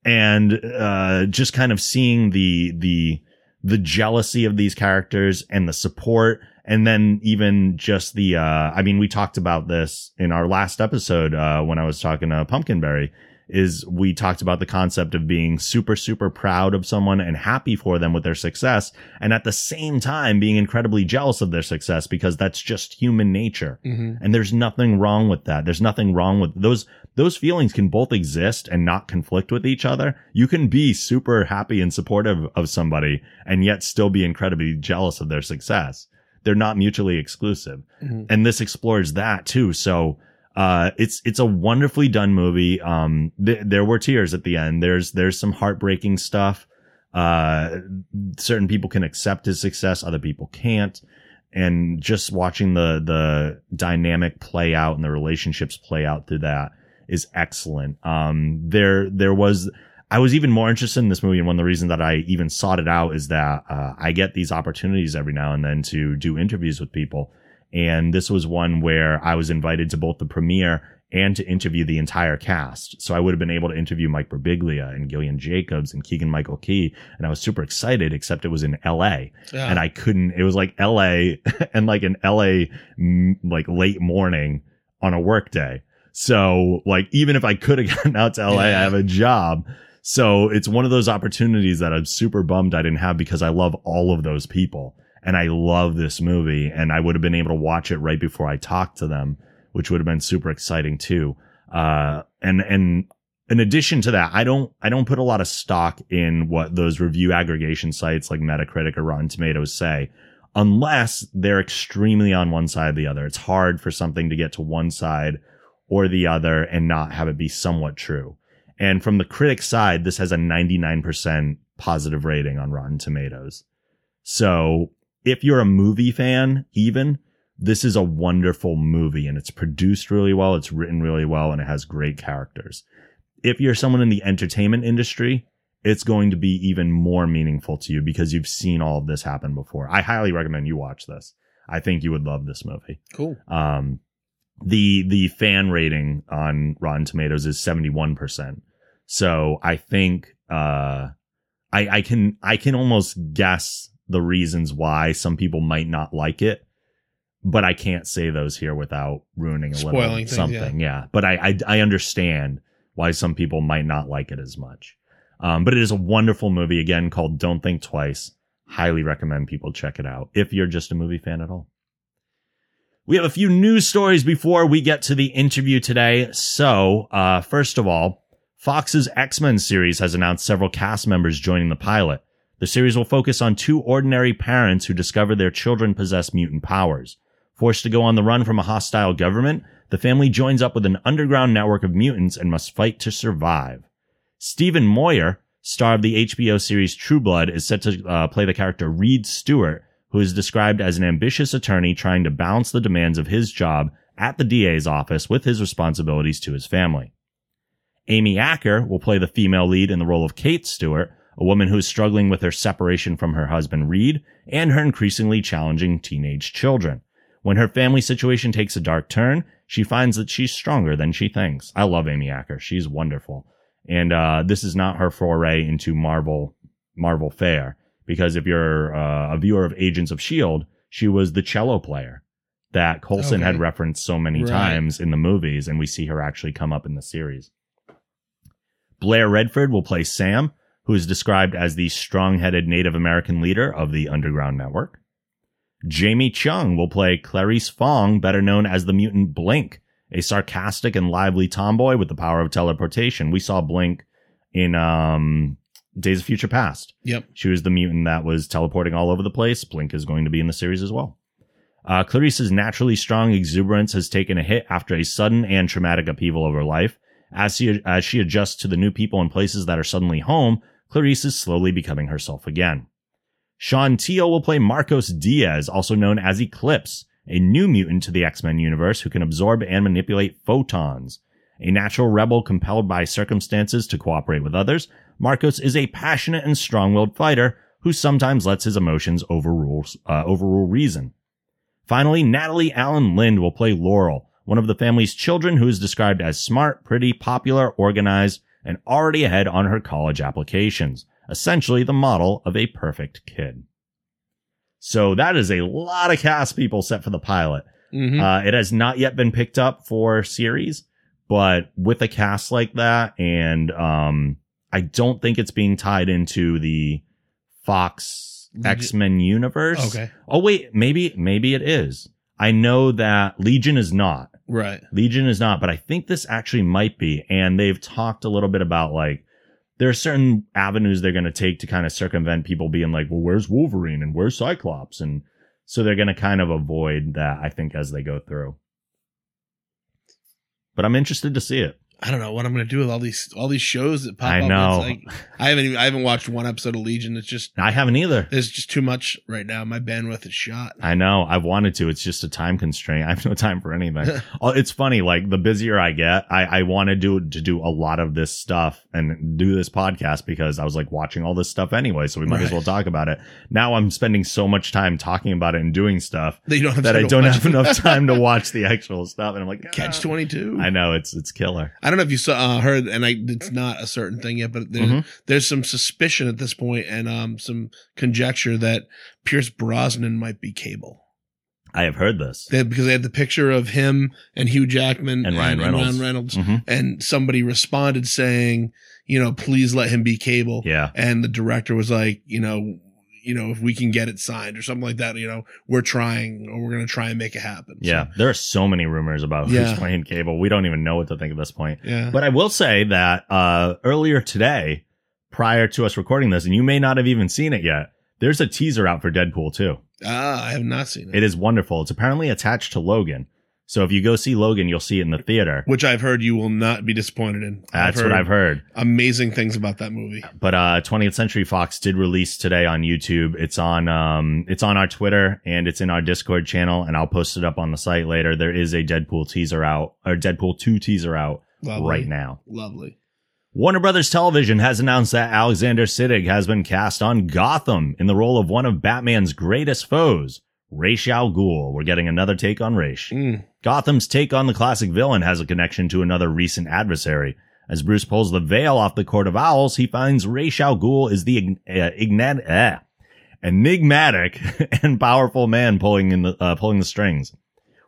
And, uh, just kind of seeing the, the, the jealousy of these characters and the support. And then even just the, uh, I mean, we talked about this in our last episode, uh, when I was talking to Pumpkinberry is we talked about the concept of being super, super proud of someone and happy for them with their success. And at the same time, being incredibly jealous of their success because that's just human nature. hmm And there's nothing wrong with that. There's nothing wrong with those. Those feelings can both exist and not conflict with each other. You can be super happy and supportive of somebody and yet still be incredibly jealous of their success. They're not mutually exclusive. Mhm. And this explores that too. So, uh, it's, it's a wonderfully done movie. Um, th- there were tears at the end. There's, there's some heartbreaking stuff. Uh, certain people can accept his success. Other people can't and just watching the the dynamic play out and the relationships play out through that is excellent. Um, there there was I was even more interested in this movie, and one of the reasons that I even sought it out is that uh, I get these opportunities every now and then to do interviews with people, and this was one where I was invited to both the premiere and to interview the entire cast. So I would have been able to interview Mike Birbiglia and Gillian Jacobs and Keegan Michael Key, and I was super excited. Except it was in L.A Yeah. and I couldn't. It was like L.A. (laughs) and like an L.A. like late morning on a work day. So like even if I could have (laughs) gotten out to L.A., I have a job. So it's one of those opportunities that I'm super bummed I didn't have because I love all of those people and I love this movie and I would have been able to watch it right before I talked to them, which would have been super exciting too. Uh, and and in addition to that, I don't I don't put a lot of stock in what those review aggregation sites like Metacritic or Rotten Tomatoes say, unless they're extremely on one side or the other. It's hard for something to get to one side or the other and not have it be somewhat true. And from the critic side, this has a 99% positive rating on Rotten Tomatoes. So if you're a movie fan, even this is a wonderful movie and it's produced really well. It's written really well and it has great characters. If you're someone in the entertainment industry, it's going to be even more meaningful to you because you've seen all of this happen before. I highly recommend you watch this. I think you would love this movie. Cool. Um, the the fan rating on Rotten Tomatoes is 71%. So I think uh I I can I can almost guess the reasons why some people might not like it, but I can't say those here without ruining a Spoiling little things, something. Yeah. But I, I I understand why some people might not like it as much. Um, but it is a wonderful movie again called Don't Think Twice. Highly recommend people check it out if you're just a movie fan at all. We have a few news stories before we get to the interview today. So, uh, first of all, Fox's X-Men series has announced several cast members joining the pilot. The series will focus on two ordinary parents who discover their children possess mutant powers. Forced to go on the run from a hostile government, the family joins up with an underground network of mutants and must fight to survive. Stephen Moyer, star of the HBO series True Blood, is set to uh, play the character Reed Stewart, who is described as an ambitious attorney trying to balance the demands of his job at the DA's office with his responsibilities to his family. Amy Acker will play the female lead in the role of Kate Stewart, a woman who is struggling with her separation from her husband Reed and her increasingly challenging teenage children. When her family situation takes a dark turn, she finds that she's stronger than she thinks. I love Amy Acker. She's wonderful. And uh, this is not her foray into Marvel Marvel fare because if you're uh, a viewer of Agents of Shield, she was the cello player that Coulson Okay. had referenced so many Right. times in the movies, and we see her actually come up in the series. Blair Redford will play Sam, who is described as the strong-headed Native American leader of the Underground Network. Jamie Chung will play Clarice Fong, better known as the mutant Blink, a sarcastic and lively tomboy with the power of teleportation. We saw Blink in um, Days of Future Past. Yep. She was the mutant that was teleporting all over the place. Blink is going to be in the series as well. Uh, Clarice's naturally strong exuberance has taken a hit after a sudden and traumatic upheaval of her life. As she, as she adjusts to the new people and places that are suddenly home, Clarice is slowly becoming herself again. Sean Teale will play Marcos Diaz, also known as Eclipse, a new mutant to the X-Men universe who can absorb and manipulate photons. A natural rebel compelled by circumstances to cooperate with others, Marcos is a passionate and strong-willed fighter who sometimes lets his emotions overrule, uh, overrule reason. Finally, Natalie Alyn Lind will play Laurel, one of the family's children who is described as smart, pretty, popular, organized, and already ahead on her college applications. Essentially the model of a perfect kid. So that is a lot of cast people set for the pilot. hmm Uh, it has not yet been picked up for series, but with a cast like that, and um, I don't think it's being tied into the Fox X Men universe. okay. Oh wait, maybe maybe it is. I know that Legion is not. Right. Legion is not, but I think this actually might be. And they've talked a little bit about like there are certain avenues they're going to take to kind of circumvent people being like, well, where's Wolverine and where's Cyclops? And so they're going to kind of avoid that, I think, as they go through. But I'm interested to see it. I don't know what I'm going to do with all these all these shows that pop I up. know. Like I haven't even, I haven't watched one episode of Legion. It's just I haven't either. there's just too much right now. My bandwidth is shot. I know. I've wanted to. It's just a time constraint. I have no time for anything. (laughs) Oh, it's funny. Like the busier I get, I, I want to do to do a lot of this stuff and do this podcast because I was like watching all this stuff anyway. So we might as well talk about it. Now I'm spending so much time talking about it and doing stuff That you don't have that I don't have enough (laughs) time to watch the actual stuff. And I'm like, Catch "Ah." twenty two. I know it's it's killer. I don't know if you saw uh, heard, and I it's not a certain thing yet, but there, Mhm. there's some suspicion at this point and um some conjecture that Pierce Brosnan might be Cable. I have heard this. They, because they had the picture of him and Hugh Jackman And Ryan Reynolds. Reynolds, Mhm. and somebody responded saying, you know, please let him be Cable. Yeah. And the director was like, you know, you know, if we can get it signed or something like that, you know, we're trying or we're going to try and make it happen. So, Yeah, there are so many rumors about who's Yeah. playing Cable. We don't even know what to think at this point. yeah. But I will say that uh, earlier today, prior to us recording this, and you may not have even seen it yet, there's a teaser out for Deadpool 2. ah, I have not seen it. It is wonderful. It's apparently attached to Logan. So if you go see Logan, you'll see it in the theater. Which I've heard you will not be disappointed in. That's what I've heard. Amazing things about that movie. But uh 20th Century Fox did release today on YouTube. It's on um it's on our Twitter and it's in our Discord channel and I'll post it up on the site later. There is a Deadpool teaser out or Deadpool 2 teaser out Lovely. right now. Lovely. Warner Brothers Television has announced that Alexander Siddig has been cast on Gotham in the role of one of Batman's greatest foes, Ra's al Ghul. We're getting another take on Ra's. Mm. Gotham's take on the classic villain has a connection to another recent adversary. As Bruce pulls the veil off the Court of Owls, he finds Ra's al Ghul is the uh, uh, enigmatic (laughs) and powerful man pulling in the uh, pulling the strings.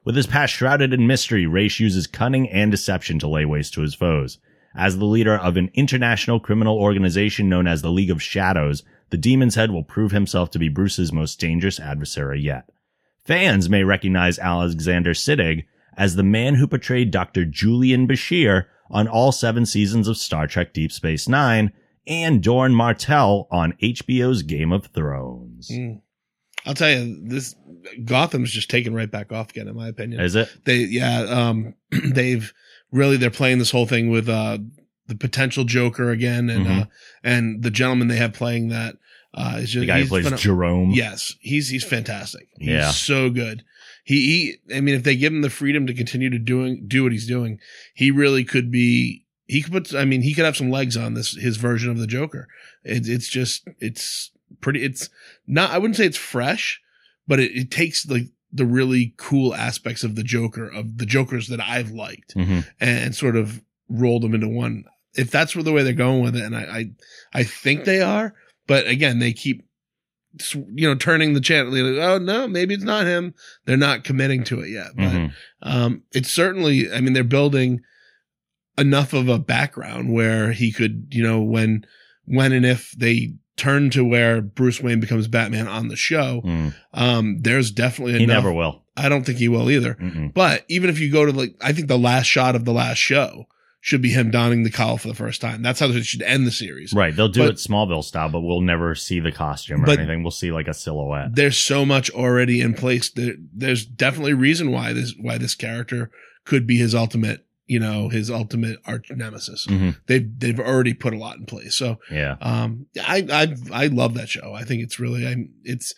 With his past shrouded in mystery, Ra's uses cunning and deception to lay waste to his foes. As the leader of an international criminal organization known as the League of Shadows, the Demon's Head will prove himself to be Bruce's most dangerous adversary yet. Fans may recognize Alexander Siddig as the man who portrayed Dr. Julian Bashir on all seven seasons of Star Trek Deep Space Nine and Doran Martell on HBO's Game of Thrones. Mm. I'll tell you, this Gotham's just taken right back off again, in my opinion. Is it? they yeah um (clears throat) they've really they're playing this whole thing with uh the potential joker again and Mhm. uh and the gentleman they have playing that uh is just The guy who plays pheno- Jerome. yes he's he's fantastic he's Yeah. so good he he i mean if they give him the freedom to continue to doing do what he's doing he really could be he could put i mean he could have some legs on this his version of the joker it, it's just it's pretty it's not i wouldn't say it's fresh but it, it takes like the really cool aspects of the joker of the jokers that i've liked hmm and sort of rolled them into one if that's the way they're going with it and i i, I think they are but again they keep you know turning the channel like, oh no maybe it's not him they're not committing to it yet but hmm um, it's certainly, I mean, they're building enough of a background where he could, you know, when, when and if they turn to where Bruce Wayne becomes Batman on the show, Mm. um, there's definitely enough. He never will. I don't think he will either. Mm-mm. But even if you go to like, I think the last shot of the last show should be him donning the cowl for the first time. That's how they should end the series. Right. They'll do But- it Smallville style, but we'll never see the costume or anything. We'll see like a silhouette. There's so much already in place. There, there's definitely a reason why this, why this character could be his ultimate, you know, his ultimate arch nemesis. hmm they've they've already put a lot in place. So Yeah. um I I I love that show. I think it's really I'm it's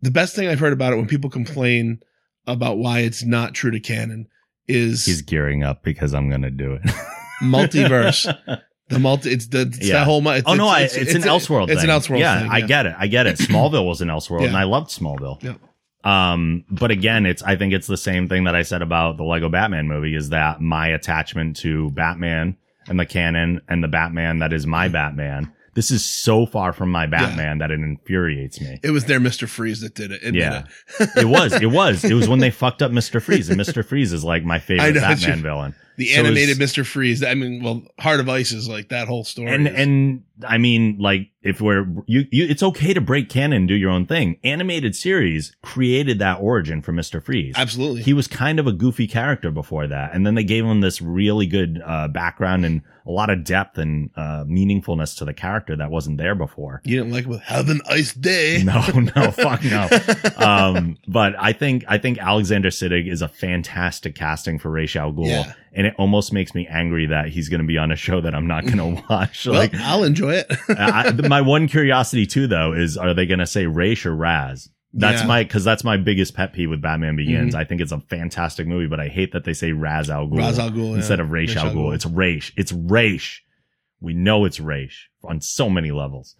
the best thing I've heard about it when people complain about why it's not true to canon is He's gearing up because I'm going to do it. (laughs) multiverse. (laughs) the multi it's the it's Yeah. that whole it's, oh, no, I, it's, it's, an Elseworld It's thing. an Elseworld yeah, thing. I get it. I get it. (clears throat) Smallville was an Elseworld and I loved Smallville. Yep. Um, but again, it's, I think it's the same thing that I said about the Lego Batman movie is that my attachment to Batman and the canon and the Batman that is my Batman. This is so far from my Batman that it infuriates me. It was their Mr. Freeze that did it. Yeah. it. (laughs) It was, it was, it was when they fucked up Mr. Freeze and Mr. Freeze is like my favorite Batman you- villain. The So animated Mr. Freeze. I mean, well, Heart of Ice is like that whole story. And is- and I mean, like, if we're you, you, it's okay to break canon and do your own thing. Animated series created that origin for Mister Freeze. absolutely. He was kind of a goofy character before that, and then they gave him this really good uh, background and a lot of depth and uh, meaningfulness to the character that wasn't there before. you didn't like it with Have an Ice Day. (laughs) No, no, (laughs) fuck no. Um, but I think I think Alexander Siddig is a fantastic casting for Ra's al Ghul, Yeah. and it almost makes me angry that he's going to be on a show that I'm not going (laughs) to watch. well, like, I'll enjoy it. (laughs) I, my one curiosity too, though, is are they going to say Raish or Raz? That's Yeah. Mm-hmm. my because that's my biggest pet peeve with Batman Begins. I think it's a fantastic movie, but I hate that they say Raz Al Ghul, Ra's al Ghul, instead yeah. of Raish Al al Ghul. Ghul. It's Raish. It's Raish. We know it's Raish on so many levels.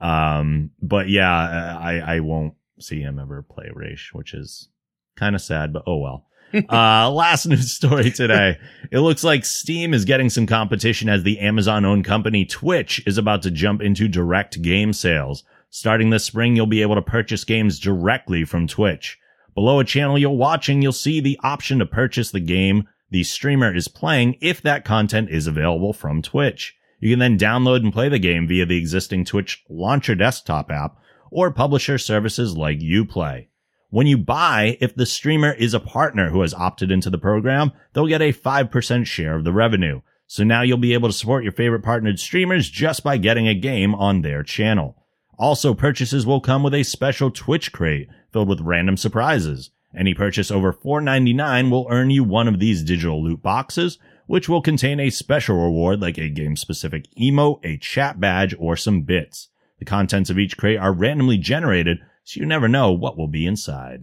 Um, but yeah, I I won't see him ever play Raish, which is kind of sad, but oh well. (laughs) uh, last news story today. It looks like Steam is getting some competition as the Amazon owned company Twitch is about to jump into direct game sales. Starting this spring, you'll be able to purchase games directly from Twitch. Below a channel you're watching, you'll see the option to purchase the game the streamer is playing if that content is available from Twitch. You can then download and play the game via the existing Twitch launcher desktop app or publisher services like Uplay. When you buy, if the streamer is a partner who has opted into the program, they'll get a 5% share of the revenue. So now you'll be able to support your favorite partnered streamers just by getting a game on their channel. Also, purchases will come with a special Twitch crate filled with random surprises. Any purchase over $4.99 will earn you one of these digital loot boxes, which will contain a special reward like a game specific emote, a chat badge, or some bits. The contents of each crate are randomly generated, so you never know what will be inside.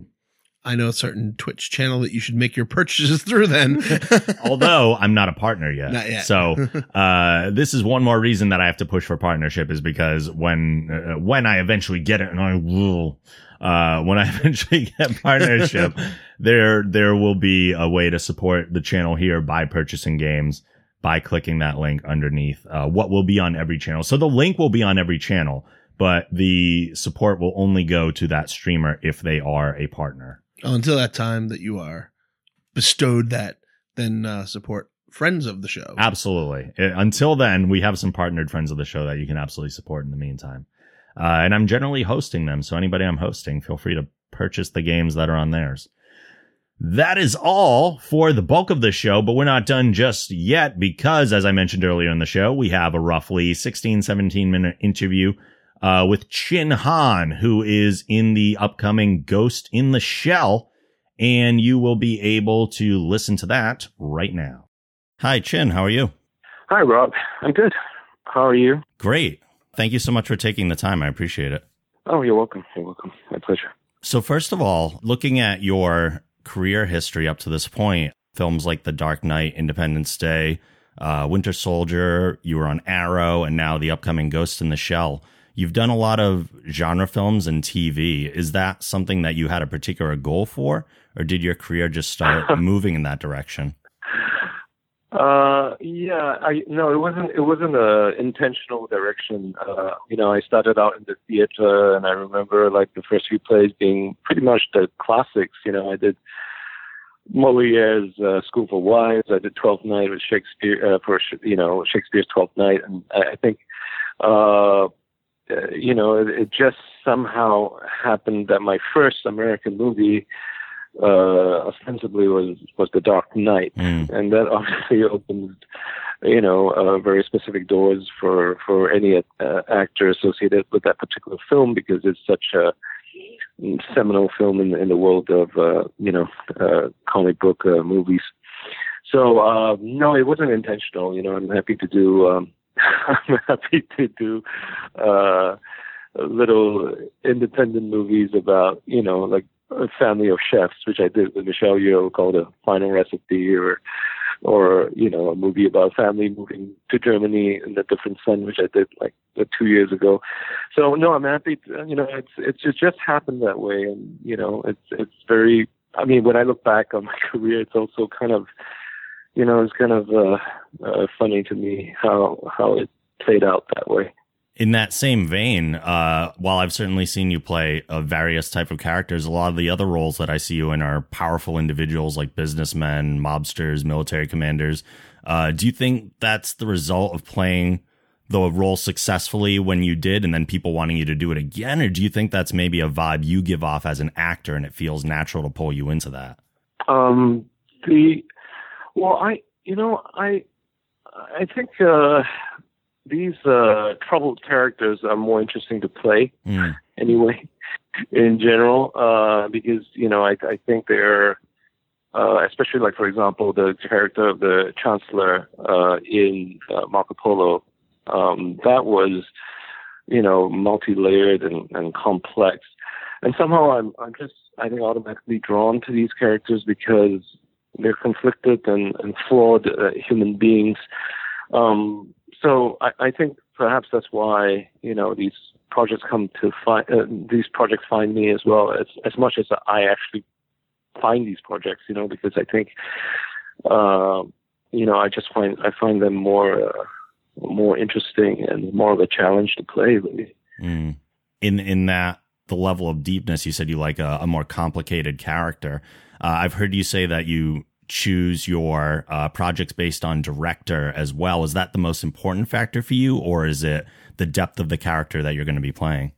I know a certain Twitch channel that you should make your purchases (laughs) through then. (laughs) Although I'm not a partner yet. Not yet. So, (laughs) uh, this is one more reason that I have to push for partnership is because when, uh, when I eventually get it and I will, uh, when I eventually get partnership, there, there will be a way to support the channel here by purchasing games by clicking that link underneath, uh, what will be on every channel. So the link will be on every channel, but the support will only go to that streamer if they are a partner. Oh, until that time that you are bestowed that, then uh, support friends of the show. Absolutely. Uh, Until then, we have some partnered friends of the show that you can absolutely support in the meantime. Uh, and I'm generally hosting them. So anybody I'm hosting, feel free to purchase the games that are on theirs. That is all for the bulk of the show, but we're not done just yet because, as I mentioned earlier in the show, we have a roughly 16, 17 minute interview uh, with Chin Han, who is in the upcoming Ghost in the Shell, and you will be able to listen to that right now. Hi, Chin. How are you? Hi, Rob. I'm good. How are you? Great. Thank you so much for taking the time. I appreciate it. Oh, you're welcome. You're welcome. My pleasure. So, first of all, looking at your career history up to this point, films like The Dark Knight, Independence Day, uh, Winter Soldier, you were on Arrow, and now the upcoming Ghost in the Shell. You've done a lot of genre films and TV. Is that something that you had a particular goal for, or did your career just start (laughs) moving in that direction? Uh, yeah, I no, it wasn't. It wasn't a intentional direction. Uh, you know, I started out in the theater, and I remember like the first few plays being pretty much the classics. You know, I did Moliere's uh, School for Wives. I did Twelfth Night with Shakespeare uh, for you know Shakespeare's Twelfth Night, and I, I think, uh, uh, you know, it, it just somehow happened that my first American movie uh, ostensibly was was The Dark Knight, Mm. and that (laughs) obviously opened, you know, uh, very specific doors for for any uh, actor associated with that particular film because it's such a seminal film in, in the world of uh, you know uh, comic book uh, movies. So uh, no, it wasn't intentional. You know, I'm happy to do. Um, (laughs) I'm happy to do uh, little independent movies about you know like a family of chefs, which I did with Michelle Yeoh called a Final Recipe, or or you know a movie about a family moving to Germany and the different son, which I did like uh, two years ago. So no, I'm happy. To, you know, it's it's it just happened that way, and you know, it's it's very. I mean, when I look back on my (laughs) career, it's also kind of, you know, it's kind of uh, uh, funny to me how how it played out that way. In that same vein, uh, while I've certainly seen you play uh, various type of characters, a lot of the other roles that I see you in are powerful individuals like businessmen, mobsters, military commanders. Uh, do you think that's the result of playing the role successfully when you did, and then people wanting you to do it again, or do you think that's maybe a vibe you give off as an actor, and it feels natural to pull you into that? Um, the well, I you know I I think uh, these uh, troubled characters are more interesting to play Mm. (laughs) anyway, in general, uh, because you know I I think they're uh, especially like for example the character of the chancellor uh, in uh, Marco Polo um, that was you know multi-layered and, and complex and somehow I'm I'm just I think automatically drawn to these characters because they're conflicted and, and flawed uh, human beings. Um, so I, I think perhaps that's why you know these projects come to find uh, these projects find me as well as as much as I actually find these projects. You know because I think uh, you know I just find I find them more uh, more interesting and more of a challenge to play. Really. Mm. In in that the level of deepness, you said you like a, a more complicated character. Uh, I've heard you say that you choose your uh, projects based on director as well. Is that the most important factor for you, or is it the depth of the character that you're going to be playing?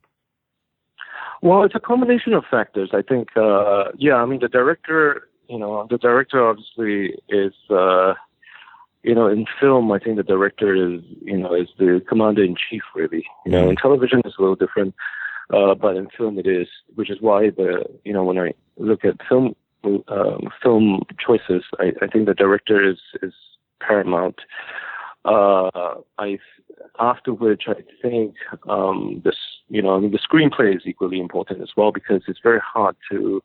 Well, it's a combination of factors. I think, uh, yeah, I mean, the director, you know, the director obviously is, uh, you know, in film, I think the director is, you know, is the commander in chief, really. You know, in television, it's a little different, uh, but in film, it is, which is why the, you know, when I look at film, um, film choices, I, I think the director is is paramount. Uh, I after which I think um, this, you know, I mean, the screenplay is equally important as well because it's very hard to,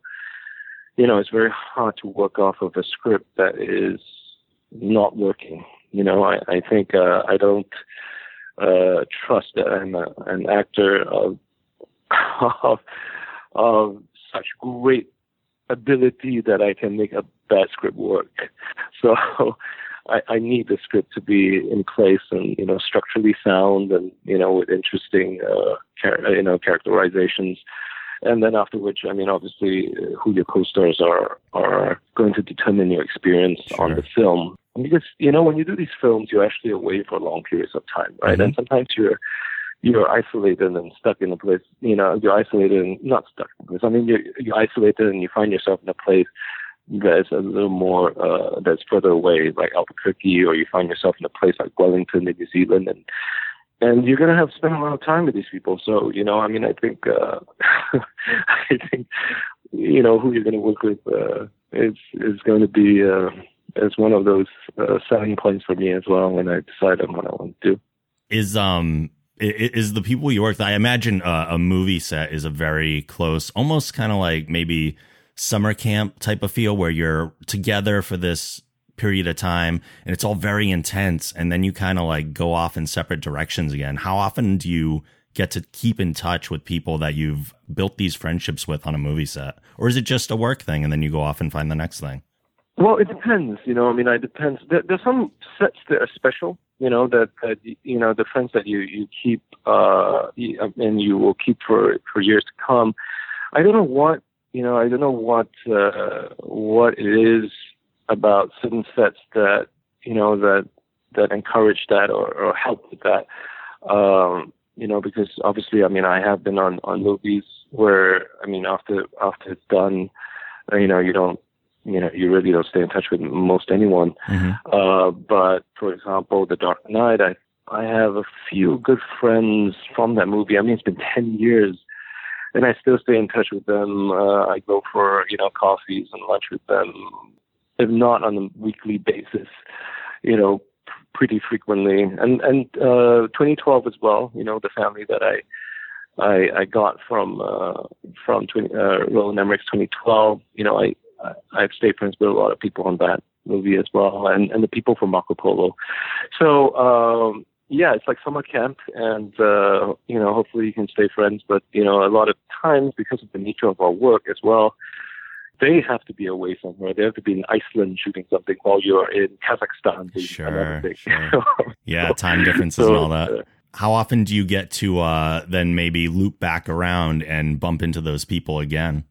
you know, it's very hard to work off of a script that is not working. You know, I, I think uh, I don't uh, trust that I'm a, an actor of, (laughs) of of such great ability that I can make a bad script work. (laughs) So I, I need the script to be in place and you know structurally sound and you know with interesting uh, char- you know characterizations. And then after which, I mean, obviously, uh, who your co-stars are are going to determine your experience sure. on the film. Because you know, when you do these films, you're actually away for long periods of time, right? Mm-hmm. And sometimes you're you're isolated and stuck in a place. You know, you're isolated and not stuck because I mean, you're, you're isolated and you find yourself in a place that's a little more uh, that's further away, like Albuquerque, or you find yourself in a place like Wellington in New Zealand, and and you're gonna have to spend a lot of time with these people. So you know, I mean, I think uh, (laughs) I think you know who you're gonna work with uh, is is going to be uh, is one of those uh, selling points for me as well when I decide on what I want to do. Is um is the people you work with? I imagine uh, a movie set is a very close, almost kind of like maybe summer camp type of feel where you're together for this period of time and it's all very intense and then you kind of like go off in separate directions again. How often do you get to keep in touch with people that you've built these friendships with on a movie set? Or is it just a work thing and then you go off and find the next thing? Well it depends you know i mean it depends. There, there's some sets that are special you know that, that you know the friends that you you keep uh and you will keep for for years to come i don't know what you know, I don't know what uh, what it is about certain sets that you know that that encourage that or, or help with that. Um, you know, because obviously, I mean, I have been on on movies where I mean, after after it's done, uh, you know, you don't you know, you really don't stay in touch with most anyone. Mm-hmm. Uh, but for example, The Dark Knight, I I have a few good friends from that movie. I mean, it's been ten years and I still stay in touch with them. Uh, I go for you know coffees and lunch with them, if not on a weekly basis, you know, pretty frequently. And and uh, 2012 as well. You know, the family that I I, I got from uh, from 20, uh, Roland Emmerich's 2012. You know, I, I I've stayed friends with a lot of people on that movie as well, and and the people from Marco Polo. So. Um, yeah, it's like summer camp, and uh, you know, hopefully you can stay friends. But you know, a lot of times because of the nature of our work as well, they have to be away somewhere. They have to be in Iceland shooting something while you're in Kazakhstan. Sure, sure. (laughs) yeah, time differences so, and all that. Uh, How often do you get to uh, then maybe loop back around and bump into those people again?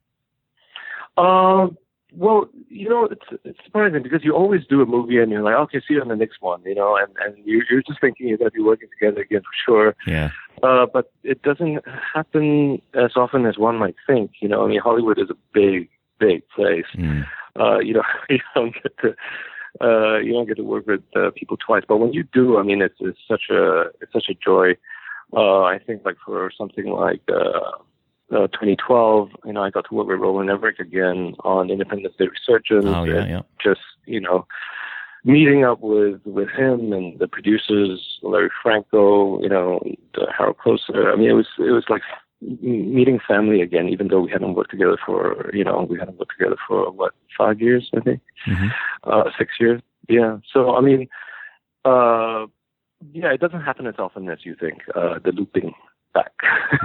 Um, well, you know, it's it's surprising because you always do a movie and you're like, okay, see you on the next one, you know, and and you, you're just thinking you're going to be working together again for sure. Yeah. Uh, but it doesn't happen as often as one might think. You know, I mean, Hollywood is a big, big place. Mm. Uh, you know, (laughs) you don't get to uh, you don't get to work with uh, people twice. But when you do, I mean, it's it's such a it's such a joy. Uh, I think like for something like. Uh, uh, 2012, you know, I got to work with Roland Emmerich again on Independence Day Resurgence. Oh, yeah, yeah. Just, you know, meeting up with, with him and the producers, Larry Franco, you know, Harald Kloser. I mean, it was, it was like meeting family again, even though we hadn't worked together for, you know, we hadn't worked together for what, five years, I think, mm-hmm. uh, six years. Yeah. So, I mean, uh, yeah, it doesn't happen as often as you think, uh, the looping back.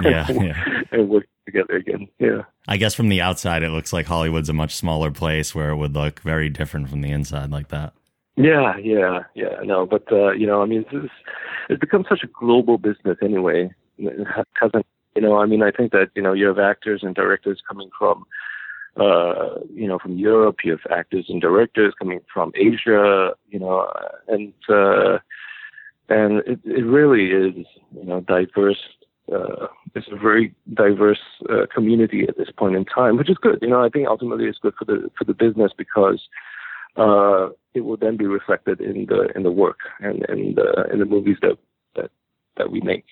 Yeah, (laughs) yeah. and work together again. Yeah. I guess from the outside, it looks like Hollywood's a much smaller place where it would look very different from the inside, like that. Yeah, yeah, yeah. No, but uh, you know, I mean, it's, it's become such a global business anyway. Because you know, I mean, I think that you know, you have actors and directors coming from uh, you know, from Europe. You have actors and directors coming from Asia, you know, and uh, and it, it really is, you know, diverse uh, it's a very diverse uh, community at this point in time, which is good. You know, I think ultimately it's good for the for the business because uh, it will then be reflected in the in the work and in the in the movies that that that we make.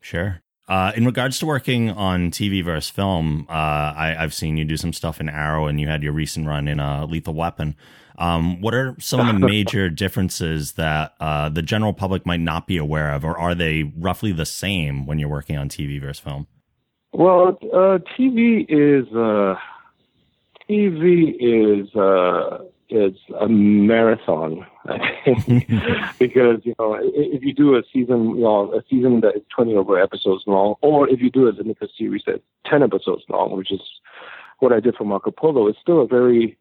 Sure. Uh, in regards to working on TV versus film, uh, I, have seen you do some stuff in Arrow, and you had your recent run in uh, Lethal Weapon. Um, what are some of the (laughs) major differences that uh, the general public might not be aware of, or are they roughly the same when you're working on TV versus film? Well, uh, TV is uh, TV is uh, is a marathon, I think, (laughs) because you know if you do a season, you know, a season that is twenty over episodes long, or if you do a limited series that's ten episodes long, which is what I did for Marco Polo, it's still a very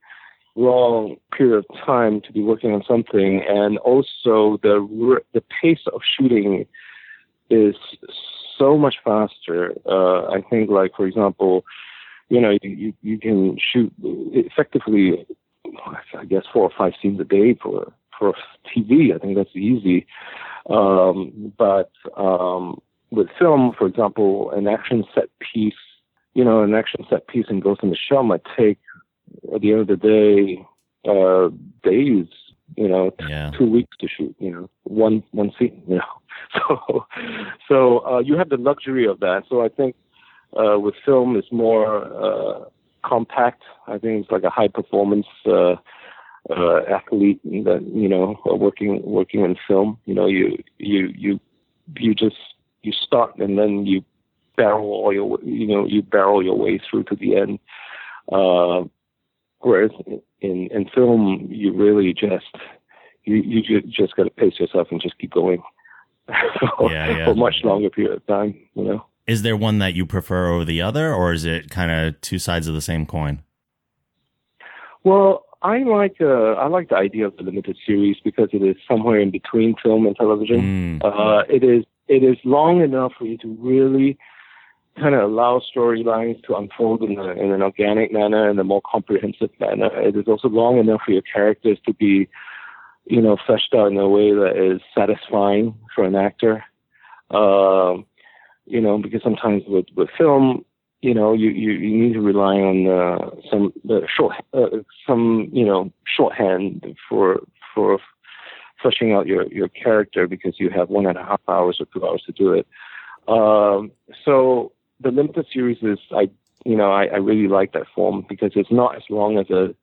long period of time to be working on something, and also the the pace of shooting is so much faster. Uh, I think, like for example, you know, you you can shoot effectively, I guess, four or five scenes a day for for TV. I think that's easy, um, but um, with film, for example, an action set piece, you know, an action set piece in Ghost in the Shell might take at the end of the day, uh, days, you know, yeah. two weeks to shoot, you know, one one scene, (laughs) you know. So, so uh, you have the luxury of that. So I think uh, with film, it's more uh, compact. I think it's like a high performance uh, uh, athlete that you know working working in film. You know, you you you you just you start and then you barrel all your you know you barrel your way through to the end. Uh, Whereas in in film, you really just you you just got to pace yourself and just keep going for, (laughs) yeah, yeah. for much longer period of time. You know. Is there one that you prefer over the other, or is it kind of two sides of the same coin? Well, I like uh, I like the idea of the limited series because it is somewhere in between film and television. Mm. Uh, it is it is long enough for you to really kind of allow storylines to unfold in, a, in an organic manner and a more comprehensive manner. It is also long enough for your characters to be, you know, fleshed out in a way that is satisfying for an actor. Um, you know, because sometimes with, with film, you know, you, you, you need to rely on uh, some uh, short, uh, some you know, shorthand for for fleshing out your your character because you have one and a half hours or two hours to do it. Um, so the limited series is I you know I, I really like that form because it's not as long as a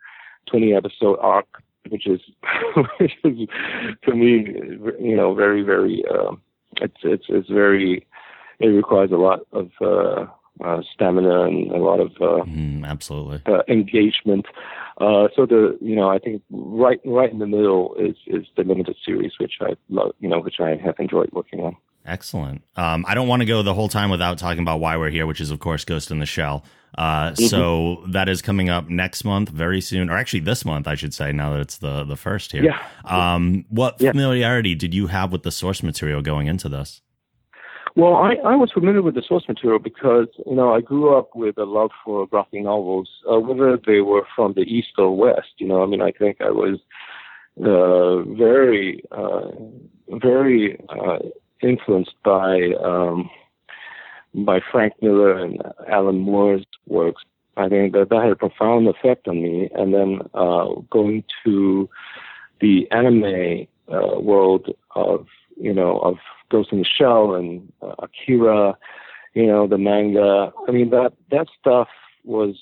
20 episode arc, which is (laughs) which is to me you know very very uh, it's it's it's very it requires a lot of uh, uh, stamina and a lot of uh, mm, absolutely uh, engagement. Uh, so the you know I think right right in the middle is is the limited series, which I love you know which I have enjoyed working on. Excellent. Um, I don't want to go the whole time without talking about why we're here, which is, of course, Ghost in the Shell. Uh, mm-hmm. So that is coming up next month, very soon, or actually this month, I should say. Now that it's the the first here. Yeah. Um, what yeah. familiarity did you have with the source material going into this? Well, I, I was familiar with the source material because you know I grew up with a love for graphic novels, uh, whether they were from the east or west. You know, I mean, I think I was uh, very, uh, very uh, influenced by um, by Frank Miller and Alan Moore's works. I think that that had a profound effect on me. And then uh, going to the anime uh, world of you know of Ghost in the Shell and uh, Akira, you know the manga. I mean that that stuff was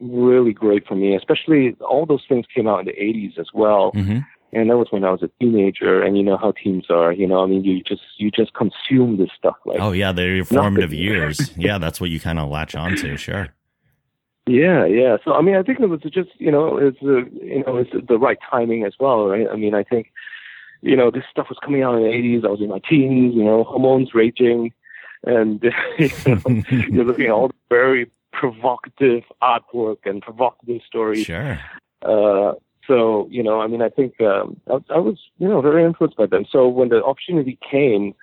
really great for me. Especially all those things came out in the 80s as well. Mm-hmm and that was when I was a teenager. And you know how teens are. You know, I mean, you just you just consume this stuff. Like, oh yeah, they're your formative years. yeah, that's what you kind of latch onto. Sure. Yeah, yeah. So I mean, I think it was just you know it's a, you know it's the right timing as well, right? I mean, I think you know this stuff was coming out in the '80s. I was in my teens. You know, hormones raging, and (laughs) you know, you're looking at all the very provocative artwork and provocative stories. Sure. Uh, so, you know, I mean, I think um, I, I was, you know, very influenced by them. So when the opportunity came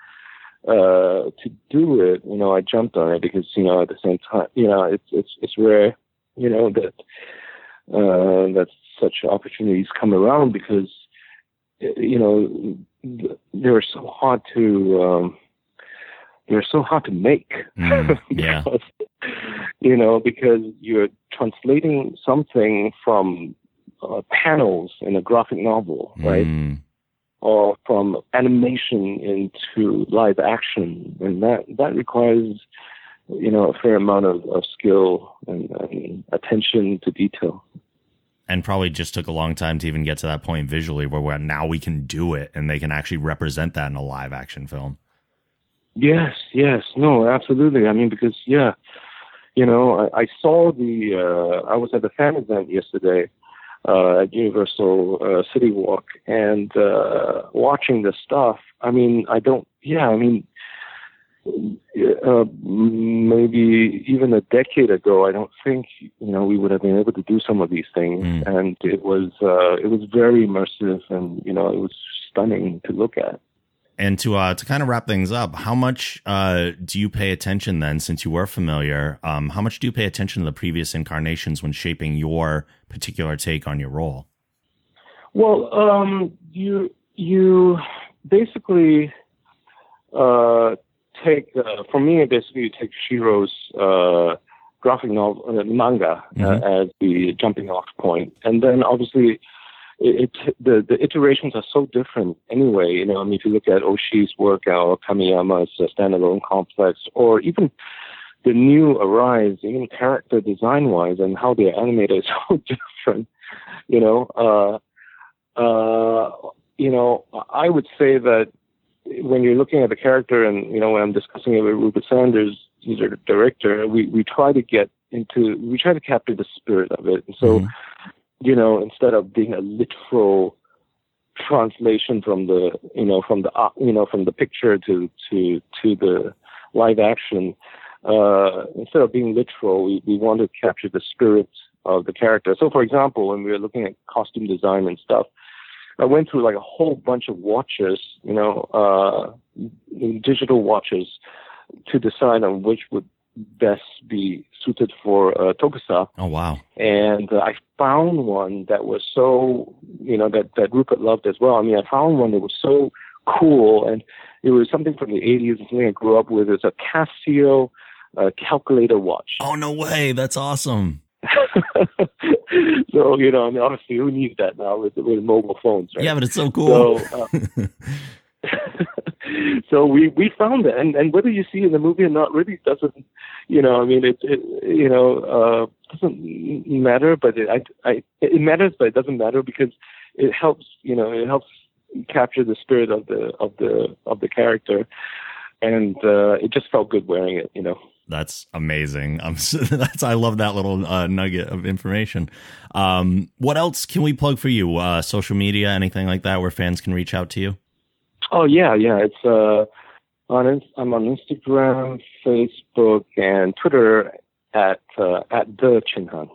uh, to do it, you know, I jumped on it because, you know, at the same time, you know, it's it's it's rare, you know, that uh, that such opportunities come around because, you know, they're so hard to um, they're so hard to make. Mm, (laughs) yeah. because, you know, because you're translating something from uh, panels in a graphic novel, right? Mm, Or from animation into live action, and that that requires, you know, a fair amount of, of skill and, and attention to detail. And probably just took a long time to even get to that point visually where now we can do it and they can actually represent that in a live action film. Yes, yes, no, absolutely. I mean, because yeah, you know, I, I saw the. Uh, I was at the fan event yesterday uh, at Universal uh, City Walk, and uh, watching the stuff. I mean, I don't. Yeah, I mean, uh, maybe even a decade ago, I don't think you know we would have been able to do some of these things, Mm. and it was uh, it was very immersive, and you know, it was stunning to look at. And to uh, to kind of wrap things up, how much uh, do you pay attention then, since you were familiar? Um, how much do you pay attention to the previous incarnations when shaping your particular take on your role? Well, um, you you basically uh, take uh, for me basically you take Shirow's uh, graphic novel uh, manga uh, as the jumping off point, and then obviously it, it the the iterations are so different anyway. You know, I mean, if you look at Oshii's work or Kamiyama's uh, standalone complex, or even the new Arise, even character design wise and how they're animated is (laughs) so different. You know, uh, uh, you know, I would say that when you're looking at the character, and you know, when I'm discussing it with Rupert Sanders, he's our director, we we try to get into, we try to capture the spirit of it. And so, Mhm. you know, instead of being a literal translation from the, you know, from the, you know, from the picture to to to the live action, uh, instead of being literal, we, we want to capture the spirit of the character. So, for example, when we were looking at costume design and stuff, I went through like a whole bunch of watches, you know, uh, digital watches, to decide on which would best be suited for uh, Togusa. Oh wow! And uh, I found one that was so, you know, that that Rupert loved as well. I mean, I found one that was so cool, and it was something from the 80s, something I grew up with. It's a Casio uh, calculator watch. Oh no way! That's awesome. So (laughs) you know, I mean, obviously, who needs that now with with mobile phones, right? Yeah, but it's so cool. So, (laughs) uh, (laughs) so we we found it, and and whether you see it in the movie or not really doesn't, you know, I mean, it, it you know uh, doesn't matter, but it I, I it matters, but it doesn't matter because it helps, you know, it helps capture the spirit of the of the of the character, and uh, it just felt good wearing it, you know. That's amazing. I'm so, (laughs) that's I love that little uh, nugget of information. Um, what else can we plug for you? Uh, social media, anything like that, where fans can reach out to you? Oh yeah, yeah. It's uh, on I'm on Instagram, Facebook, and Twitter at uh, at the Chinhan.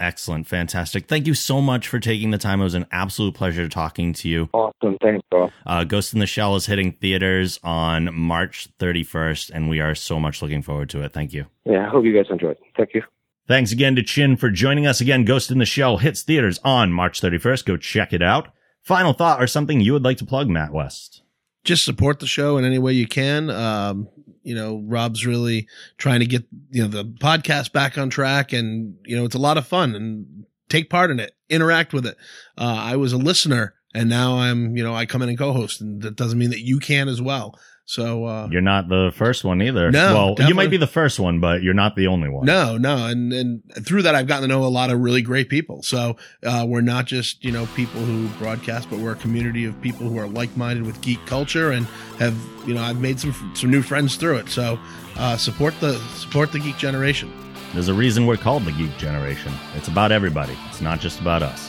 Excellent, fantastic. Thank you so much for taking the time. It was an absolute pleasure talking to you. Awesome, thanks, bro. Uh, Ghost in the Shell is hitting theaters on March 31st, and we are so much looking forward to it. Thank you. Yeah, I hope you guys enjoyed. Thank you. Thanks again to Chin for joining us again. Ghost in the Shell hits theaters on March 31st. Go check it out. Final thought or something you would like to plug, Matt West? just support the show in any way you can. Um, you know, Rob's really trying to get, you know, the podcast back on track and, you know, it's a lot of fun and take part in it, interact with it. Uh, I was a listener and now I'm, you know, I come in and co-host and that doesn't mean that you can as well. So, uh, You're not the first one either. No, well, you might be the first one, but you're not the only one. No, no, and and through that, I've gotten to know a lot of really great people. So uh, we're not just you know people who broadcast, but we're a community of people who are like minded with geek culture and have you know I've made some some new friends through it. So uh, support the support the geek generation. There's a reason we're called the Geek Generation. It's about everybody. It's not just about us.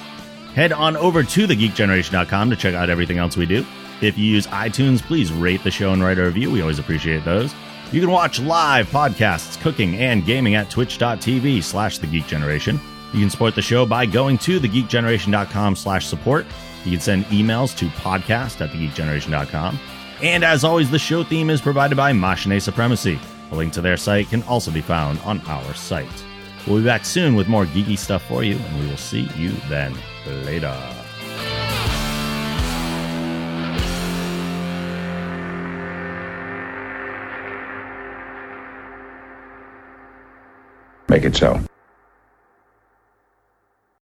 Head on over to thegeekgeneration.com to check out everything else we do. If you use iTunes, please rate the show and write a review. We always appreciate those. You can watch live podcasts, cooking, and gaming at twitch.tv slash the Geek Generation. You can support the show by going to thegeekgeneration.com slash support. You can send emails to podcast at thegeekgeneration.com. And as always, the show theme is provided by Machine Supremacy. A link to their site can also be found on our site. We'll be back soon with more geeky stuff for you, and we will see you then. Later. Make it so.